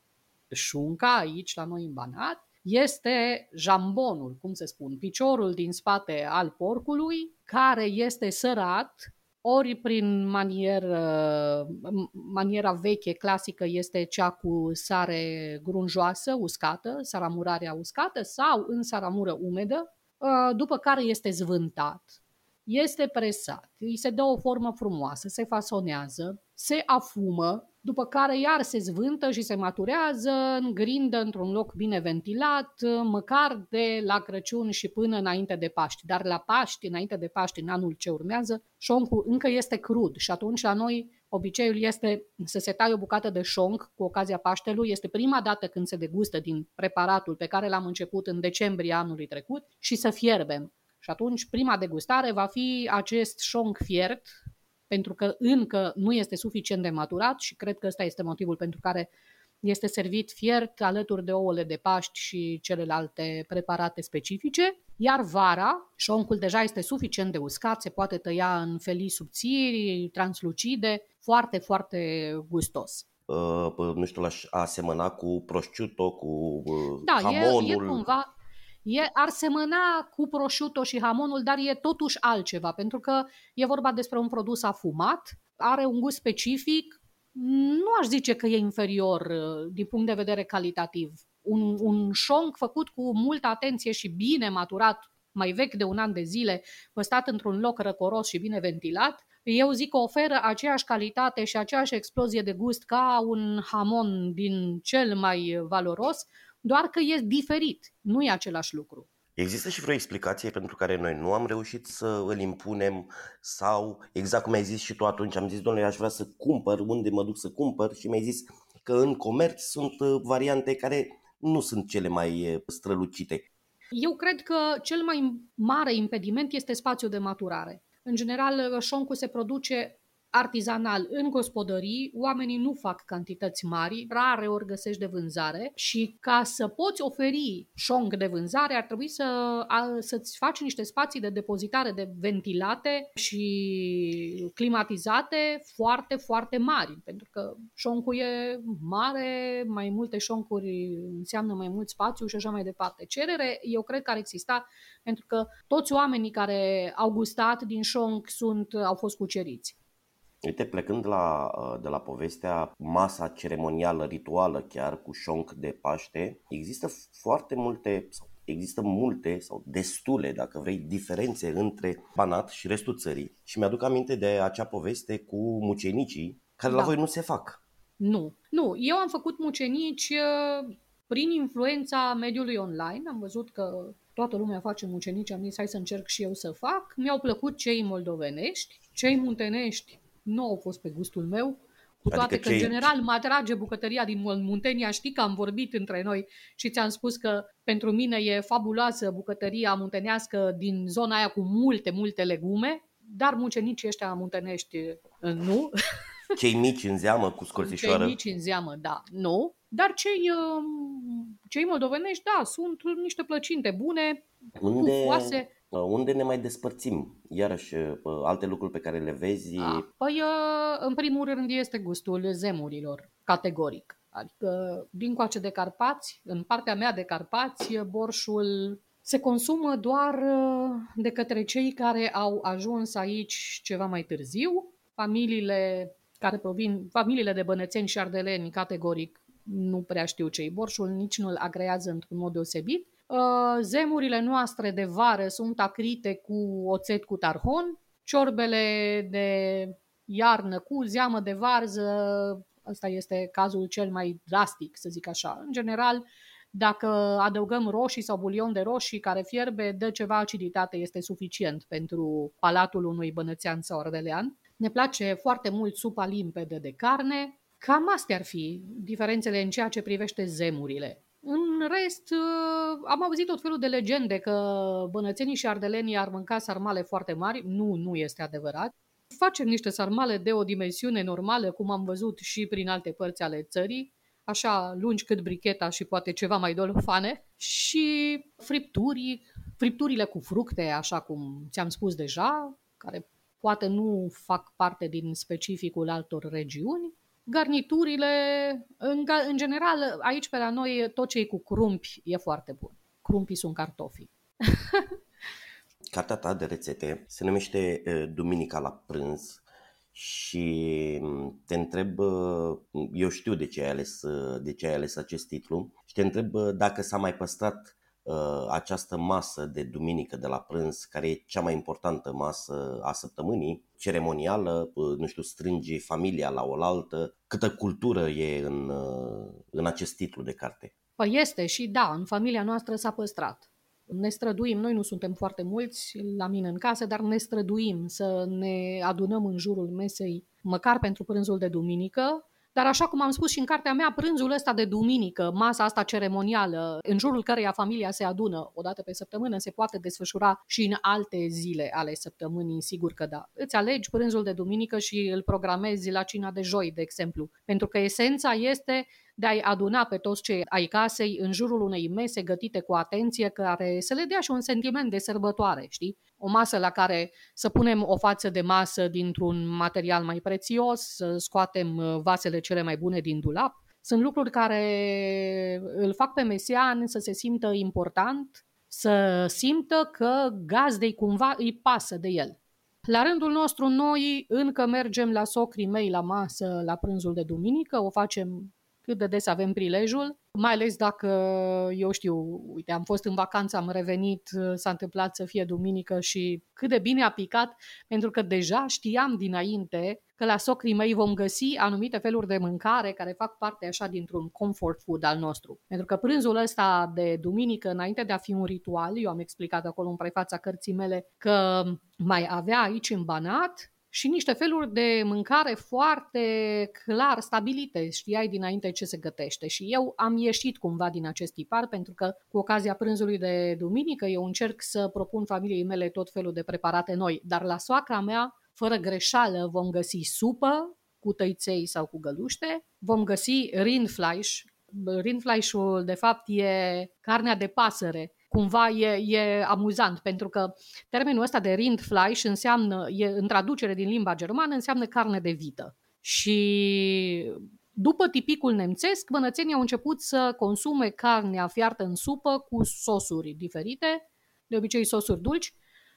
Șunca aici, la noi în Banat, este jambonul, cum se spun, piciorul din spate al porcului, care este sărat, ori prin manieră, maniera veche, clasică, este cea cu sare grunjoasă, uscată, saramurarea uscată, sau în saramură umedă, ă, după care este zvântat, este presat, îi se dă o formă frumoasă, se fasonează, se afumă, după care iar se zvântă și se maturează în grindă într-un loc bine ventilat, măcar de la Crăciun și până înainte de Paști. Dar la Paști, înainte de Paști, în anul ce urmează, șoncul încă este crud și atunci la noi obiceiul este să se taie o bucată de șonc cu ocazia Paștelui. Este prima dată când se degustă din preparatul pe care l-am început în decembrie anului trecut și să fierbem. Și atunci prima degustare va fi acest șonc fiert, pentru că încă nu este suficient de maturat și cred că ăsta este motivul pentru care este servit fiert alături de ouăle de Paști și celelalte preparate specifice, iar vara, șoncul deja este suficient de uscat, se poate tăia în felii subțiri, translucide, foarte, foarte gustos. Uh, nu știu, l-aș asemăna cu prosciutto, cu uh, da, hamonul. E, e cumva, E, ar semăna cu prosciutto și hamonul, dar e totuși altceva, pentru că e vorba despre un produs afumat, are un gust specific, nu aș zice că e inferior uh, din punct de vedere calitativ. Un, un șonc făcut cu multă atenție și bine maturat, mai vechi de un an de zile, păstrat într-un loc răcoros și bine ventilat, eu zic că oferă aceeași calitate și aceeași explozie de gust ca un hamon din cel mai valoros, doar că e diferit, nu e același lucru. Există și vreo explicație pentru care noi nu am reușit să îl impunem sau, exact cum ai zis și tu atunci, am zis, domnule, aș vrea să cumpăr, unde mă duc să cumpăr și mi-ai zis că în comerț sunt uh, variante care nu sunt cele mai uh, strălucite. Eu cred că cel mai mare impediment este spațiul de maturare. În general, șoncul se produce artizanal în gospodării, oamenii nu fac cantități mari, rare ori găsești de vânzare și ca să poți oferi șong de vânzare ar trebui să, a, să-ți faci niște spații de depozitare de ventilate și climatizate foarte, foarte mari, pentru că șoncul e mare, mai multe șoncuri înseamnă mai mult spațiu și așa mai departe. Cerere, eu cred că ar exista pentru că toți oamenii care au gustat din șonc sunt, au fost cuceriți. Uite, plecând la, uh, de la povestea masa ceremonială, rituală chiar, cu șonc de Paște, există foarte multe, sau există multe sau destule, dacă vrei, diferențe între Banat și restul țării. Și mi-aduc aminte de acea poveste cu mucenicii, care da. la voi nu se fac. Nu, nu. Eu am făcut mucenici uh, prin influența mediului online. Am văzut că toată lumea face mucenici, am zis hai să încerc și eu să fac. Mi-au plăcut cei moldovenești, cei muntenești nu au fost pe gustul meu, cu adică toate adică că, în general, mă atrage bucătăria din Muntenia. Știi că am vorbit între noi și ți-am spus că pentru mine e fabuloasă bucătăria muntenească din zona aia cu multe, multe legume, dar mucenicii ăștia muntenești nu. Cei mici în zeamă cu scorțișoară? Cei mici în zeamă, da, nu. Dar cei, um, cei moldovenești, da, sunt niște plăcinte bune, unde, pufoase. Unde ne mai despărțim? Iarăși, uh, alte lucruri pe care le vezi? A, păi, uh, în primul rând, este gustul zemurilor, categoric. Adică, din coace de Carpați, în partea mea de Carpați, borșul se consumă doar uh, de către cei care au ajuns aici ceva mai târziu. Familiile care provin, familiile de bănețeni și ardeleni, categoric, nu prea știu ce borșul, nici nu-l agrează într-un mod deosebit. Uh, zemurile noastre de vară sunt acrite cu oțet cu tarhon, ciorbele de iarnă cu zeamă de varză, ăsta este cazul cel mai drastic, să zic așa. În general, dacă adăugăm roșii sau bulion de roșii care fierbe, de ceva aciditate este suficient pentru palatul unui bănățean sau ardelean. Ne place foarte mult supa limpede de carne. Cam astea ar fi diferențele în ceea ce privește zemurile. În rest, uh, am auzit tot felul de legende că bănățenii și ardelenii ar mânca sarmale foarte mari. Nu, nu este adevărat. Facem niște sarmale de o dimensiune normală, cum am văzut și prin alte părți ale țării, așa lungi cât bricheta și poate ceva mai dolofane, și fripturi, fripturile cu fructe, așa cum ți-am spus deja, care poate nu fac parte din specificul altor regiuni, Garniturile, în, în general, aici pe la noi, tot ce e cu crumpi e foarte bun. Crumpii sunt cartofi. Cartea ta de rețete se numește Duminica la prânz și te întreb, eu știu de ce ai ales, de ce ai ales acest titlu și te întreb dacă s-a mai păstrat Uh, această masă de duminică de la prânz, care e cea mai importantă masă a săptămânii, ceremonială, uh, nu știu, strânge familia la oaltă, câtă cultură e în, uh, în acest titlu de carte. Păi este și da, în familia noastră s-a păstrat. Ne străduim, noi nu suntem foarte mulți la mine în casă, dar ne străduim să ne adunăm în jurul mesei, măcar pentru prânzul de duminică, dar așa cum am spus și în cartea mea, prânzul ăsta de duminică, masa asta ceremonială, în jurul căreia familia se adună o dată pe săptămână, se poate desfășura și în alte zile ale săptămânii, sigur că da. Îți alegi prânzul de duminică și îl programezi la cina de joi, de exemplu. Pentru că esența este de a-i aduna pe toți cei ai casei în jurul unei mese gătite cu atenție, care să le dea și un sentiment de sărbătoare, știi? O masă la care să punem o față de masă dintr-un material mai prețios, să scoatem uh, vasele cele mai bune din dulap. Sunt lucruri care îl fac pe mesian să se simtă important, să simtă că gazdei cumva îi pasă de el. La rândul nostru, noi încă mergem la socrii mei la masă la prânzul de duminică, o facem cât de des avem prilejul, mai ales dacă, eu știu, uite, am fost în vacanță, am revenit, s-a întâmplat să fie duminică și cât de bine a picat, pentru că deja știam dinainte că la socrii mei vom găsi anumite feluri de mâncare care fac parte așa dintr-un comfort food al nostru. Pentru că prânzul ăsta de duminică, înainte de a fi un ritual, eu am explicat acolo în prefața cărții mele că mai avea aici în Banat și niște feluri de mâncare foarte clar stabilite. Știai dinainte ce se gătește. Și eu am ieșit cumva din acest tipar pentru că cu ocazia prânzului de duminică eu încerc să propun familiei mele tot felul de preparate noi. Dar la soacra mea, fără greșeală, vom găsi supă cu tăiței sau cu găluște, vom găsi rindfleisch. Rindfleischul, de fapt, e carnea de pasăre cumva e, e amuzant, pentru că termenul ăsta de Rindfleisch înseamnă, e, în traducere din limba germană, înseamnă carne de vită. Și după tipicul nemțesc, bănățenii au început să consume carnea fiartă în supă cu sosuri diferite, de obicei sosuri dulci,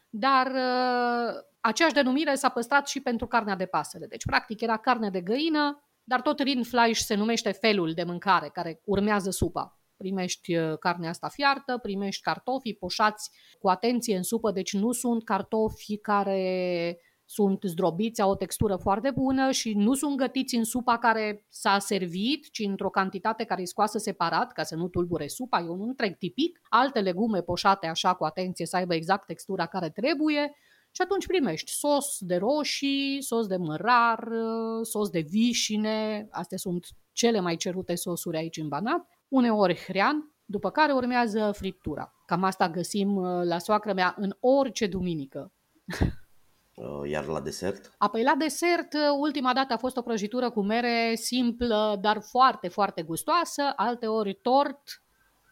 dar uh, aceeași denumire s-a păstrat și pentru carnea de pasăre. Deci, practic, era carne de găină, dar tot Rindfleisch se numește felul de mâncare care urmează supa. Primești uh, carnea asta fiartă, primești cartofii poșați cu atenție în supă, deci nu sunt cartofi care sunt zdrobiți, au o textură foarte bună și nu sunt gătiți în supa care s-a servit, ci într-o cantitate care e scoasă separat, ca să nu tulbure supa, e un întreg tipic. Alte legume poșate așa cu atenție să aibă exact textura care trebuie și atunci primești sos de roșii, sos de mărar, sos de vișine, astea sunt cele mai cerute sosuri aici în Banat, uneori hrean, după care urmează friptura. Cam asta găsim uh, la soacră mea în orice duminică. Uh, iar la desert? Apoi la desert, uh, ultima dată a fost o prăjitură cu mere simplă, dar foarte, foarte gustoasă, alteori tort,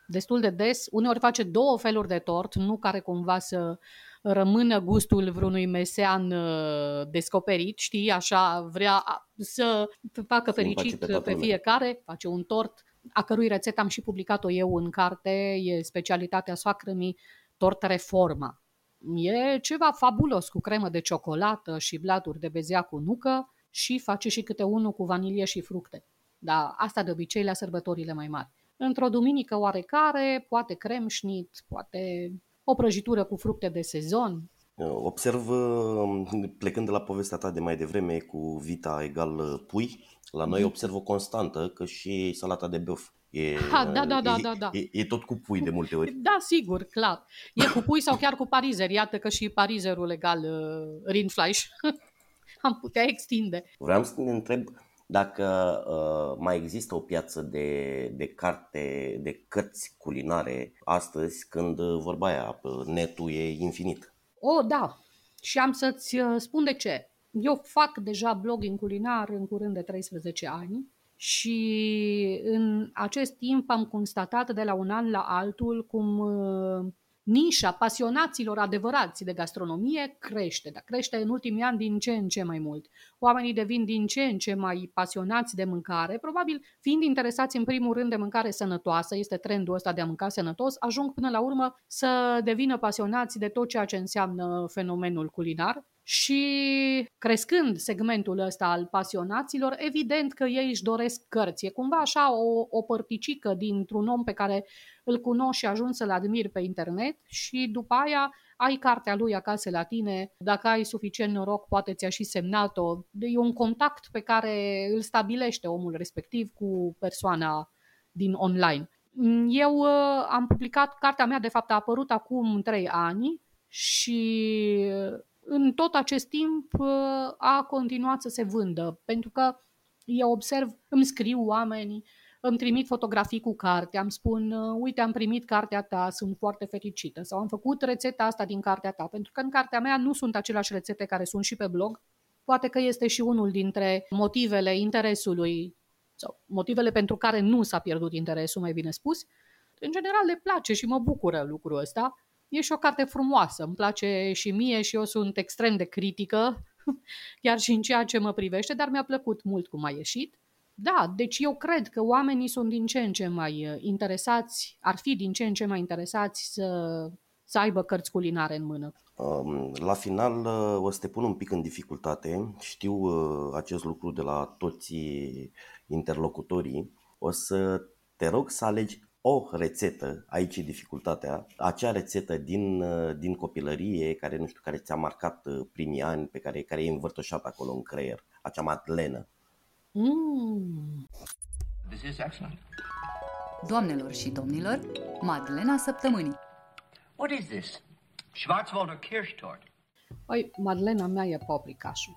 destul de des. Uneori face două feluri de tort, nu care cumva să rămână gustul vreunui mesean uh, descoperit, știi, așa vrea să facă fericit pe, pe fiecare, face un tort a cărui rețetă am și publicat-o eu în carte, e specialitatea soacrămii, tort reforma. E ceva fabulos cu cremă de ciocolată și blaturi de bezea cu nucă și face și câte unul cu vanilie și fructe. Dar asta de obicei la sărbătorile mai mari. Într-o duminică oarecare, poate cremșnit, poate o prăjitură cu fructe de sezon. Observ, plecând de la povestea ta de mai devreme cu vita egal pui, la noi mhm. observ o constantă că și salata de băf E, ha, da, da, da, da, da. E, e tot cu pui de multe ori. Da, sigur, clar. E cu pui sau chiar cu parizer. Iată că și parizerul legal uh, Rindfleisch am putea extinde. Vreau să ne întreb dacă uh, mai există o piață de, de carte, de cărți culinare astăzi când uh, vorba aia, netul e infinit. O, da. Și am să-ți uh, spun de ce. Eu fac deja blogging culinar în curând de 13 ani și în acest timp am constatat de la un an la altul cum uh, nișa pasionaților adevărați de gastronomie crește, dar crește în ultimii ani din ce în ce mai mult. Oamenii devin din ce în ce mai pasionați de mâncare, probabil fiind interesați în primul rând de mâncare sănătoasă, este trendul ăsta de a mânca sănătos, ajung până la urmă să devină pasionați de tot ceea ce înseamnă fenomenul culinar și crescând segmentul ăsta al pasionaților, evident că ei își doresc cărți. E cumva așa o, o părticică dintr-un om pe care îl cunoști și ajungi să-l admiri pe internet și după aia ai cartea lui acasă la tine, dacă ai suficient noroc, poate ți-a și semnat-o. E un contact pe care îl stabilește omul respectiv cu persoana din online. Eu uh, am publicat, cartea mea de fapt a apărut acum trei ani și în tot acest timp uh, a continuat să se vândă, pentru că eu observ, îmi scriu oameni, îmi trimit fotografii cu carte, îmi spun, uh, uite, am primit cartea ta, sunt foarte fericită, sau am făcut rețeta asta din cartea ta, pentru că în cartea mea nu sunt aceleași rețete care sunt și pe blog. Poate că este și unul dintre motivele interesului sau motivele pentru care nu s-a pierdut interesul, mai bine spus. În general le place și mă bucură lucrul ăsta E și o carte frumoasă, îmi place și mie și eu sunt extrem de critică, chiar și în ceea ce mă privește, dar mi-a plăcut mult cum a ieșit. Da, deci eu cred că oamenii sunt din ce în ce mai uh, interesați, ar fi din ce în ce mai interesați să, să aibă cărți culinare în mână. Um, la final uh, o să te pun un pic în dificultate, știu uh, acest lucru de la toți interlocutorii. O să te rog să alegi o rețetă, aici e dificultatea, acea rețetă din, uh, din copilărie care, nu știu, care ți-a marcat uh, primii ani, pe care, care e învârtoșat acolo în creier, acea madlenă. Mm. This is excellent. Doamnelor și domnilor, Madlena săptămânii. What is this? Schwarzwälder Kirschtort. Păi, Madlena mea e paprikașul.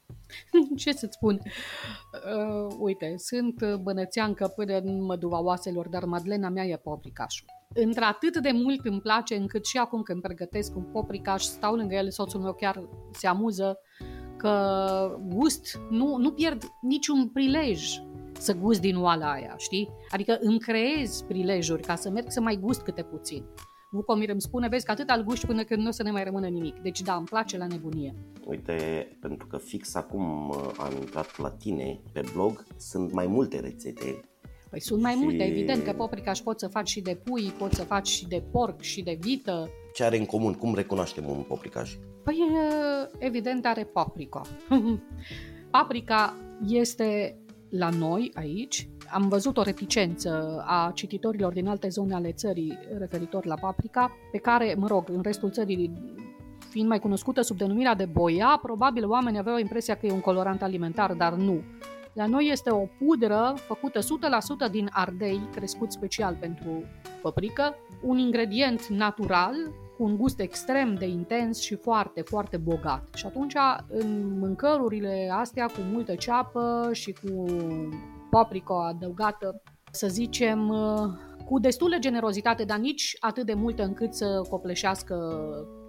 Ce să-ți spun? Uh, uite, sunt bănățeancă până în măduva oaselor, dar madlena mea e popricașul. Într-atât de mult îmi place încât și acum când pregătesc un popricaș, stau lângă el, soțul meu chiar se amuză că gust, nu, nu pierd niciun prilej să gust din oala aia, știi? Adică îmi creez prilejuri ca să merg să mai gust câte puțin. Vucomir îmi spune, vezi că atât al guști până când nu o să ne mai rămână nimic. Deci da, îmi place la nebunie. Uite, pentru că fix acum uh, am intrat la tine pe blog, sunt mai multe rețete Păi sunt mai și... multe, evident că popricaș poți să faci și de pui, poți să faci și de porc și de vită. Ce are în comun? Cum recunoaștem un popricaș? Păi evident are paprika. Paprika este la noi aici am văzut o reticență a cititorilor din alte zone ale țării referitor la paprika, pe care, mă rog, în restul țării fiind mai cunoscută sub denumirea de boia, probabil oamenii aveau impresia că e un colorant alimentar, dar nu. La noi este o pudră făcută 100% din ardei, crescut special pentru paprika, un ingredient natural cu un gust extrem de intens și foarte, foarte bogat. Și atunci, în mâncărurile astea cu multă ceapă și cu paprika adăugată, să zicem, cu destulă generozitate, dar nici atât de multă încât să copleșească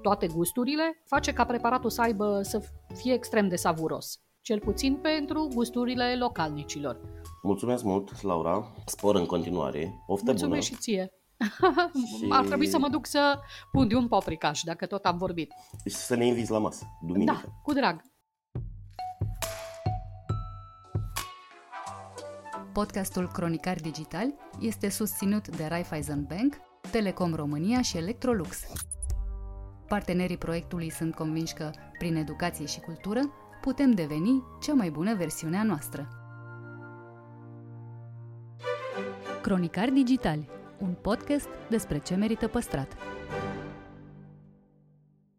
toate gusturile, face ca preparatul să aibă să fie extrem de savuros. Cel puțin pentru gusturile localnicilor. Mulțumesc mult, Laura. Spor în continuare. Oftă Mulțumesc bună. și ție. Și... Ar trebui să mă duc să pun de un paprikaș, dacă tot am vorbit. Și să ne inviți la masă, duminică. Da, cu drag. Podcastul Cronicar Digital este susținut de Raiffeisen Bank, Telecom România și Electrolux. Partenerii proiectului sunt convinși că, prin educație și cultură, putem deveni cea mai bună versiune a noastră. Cronicar Digital, un podcast despre ce merită păstrat.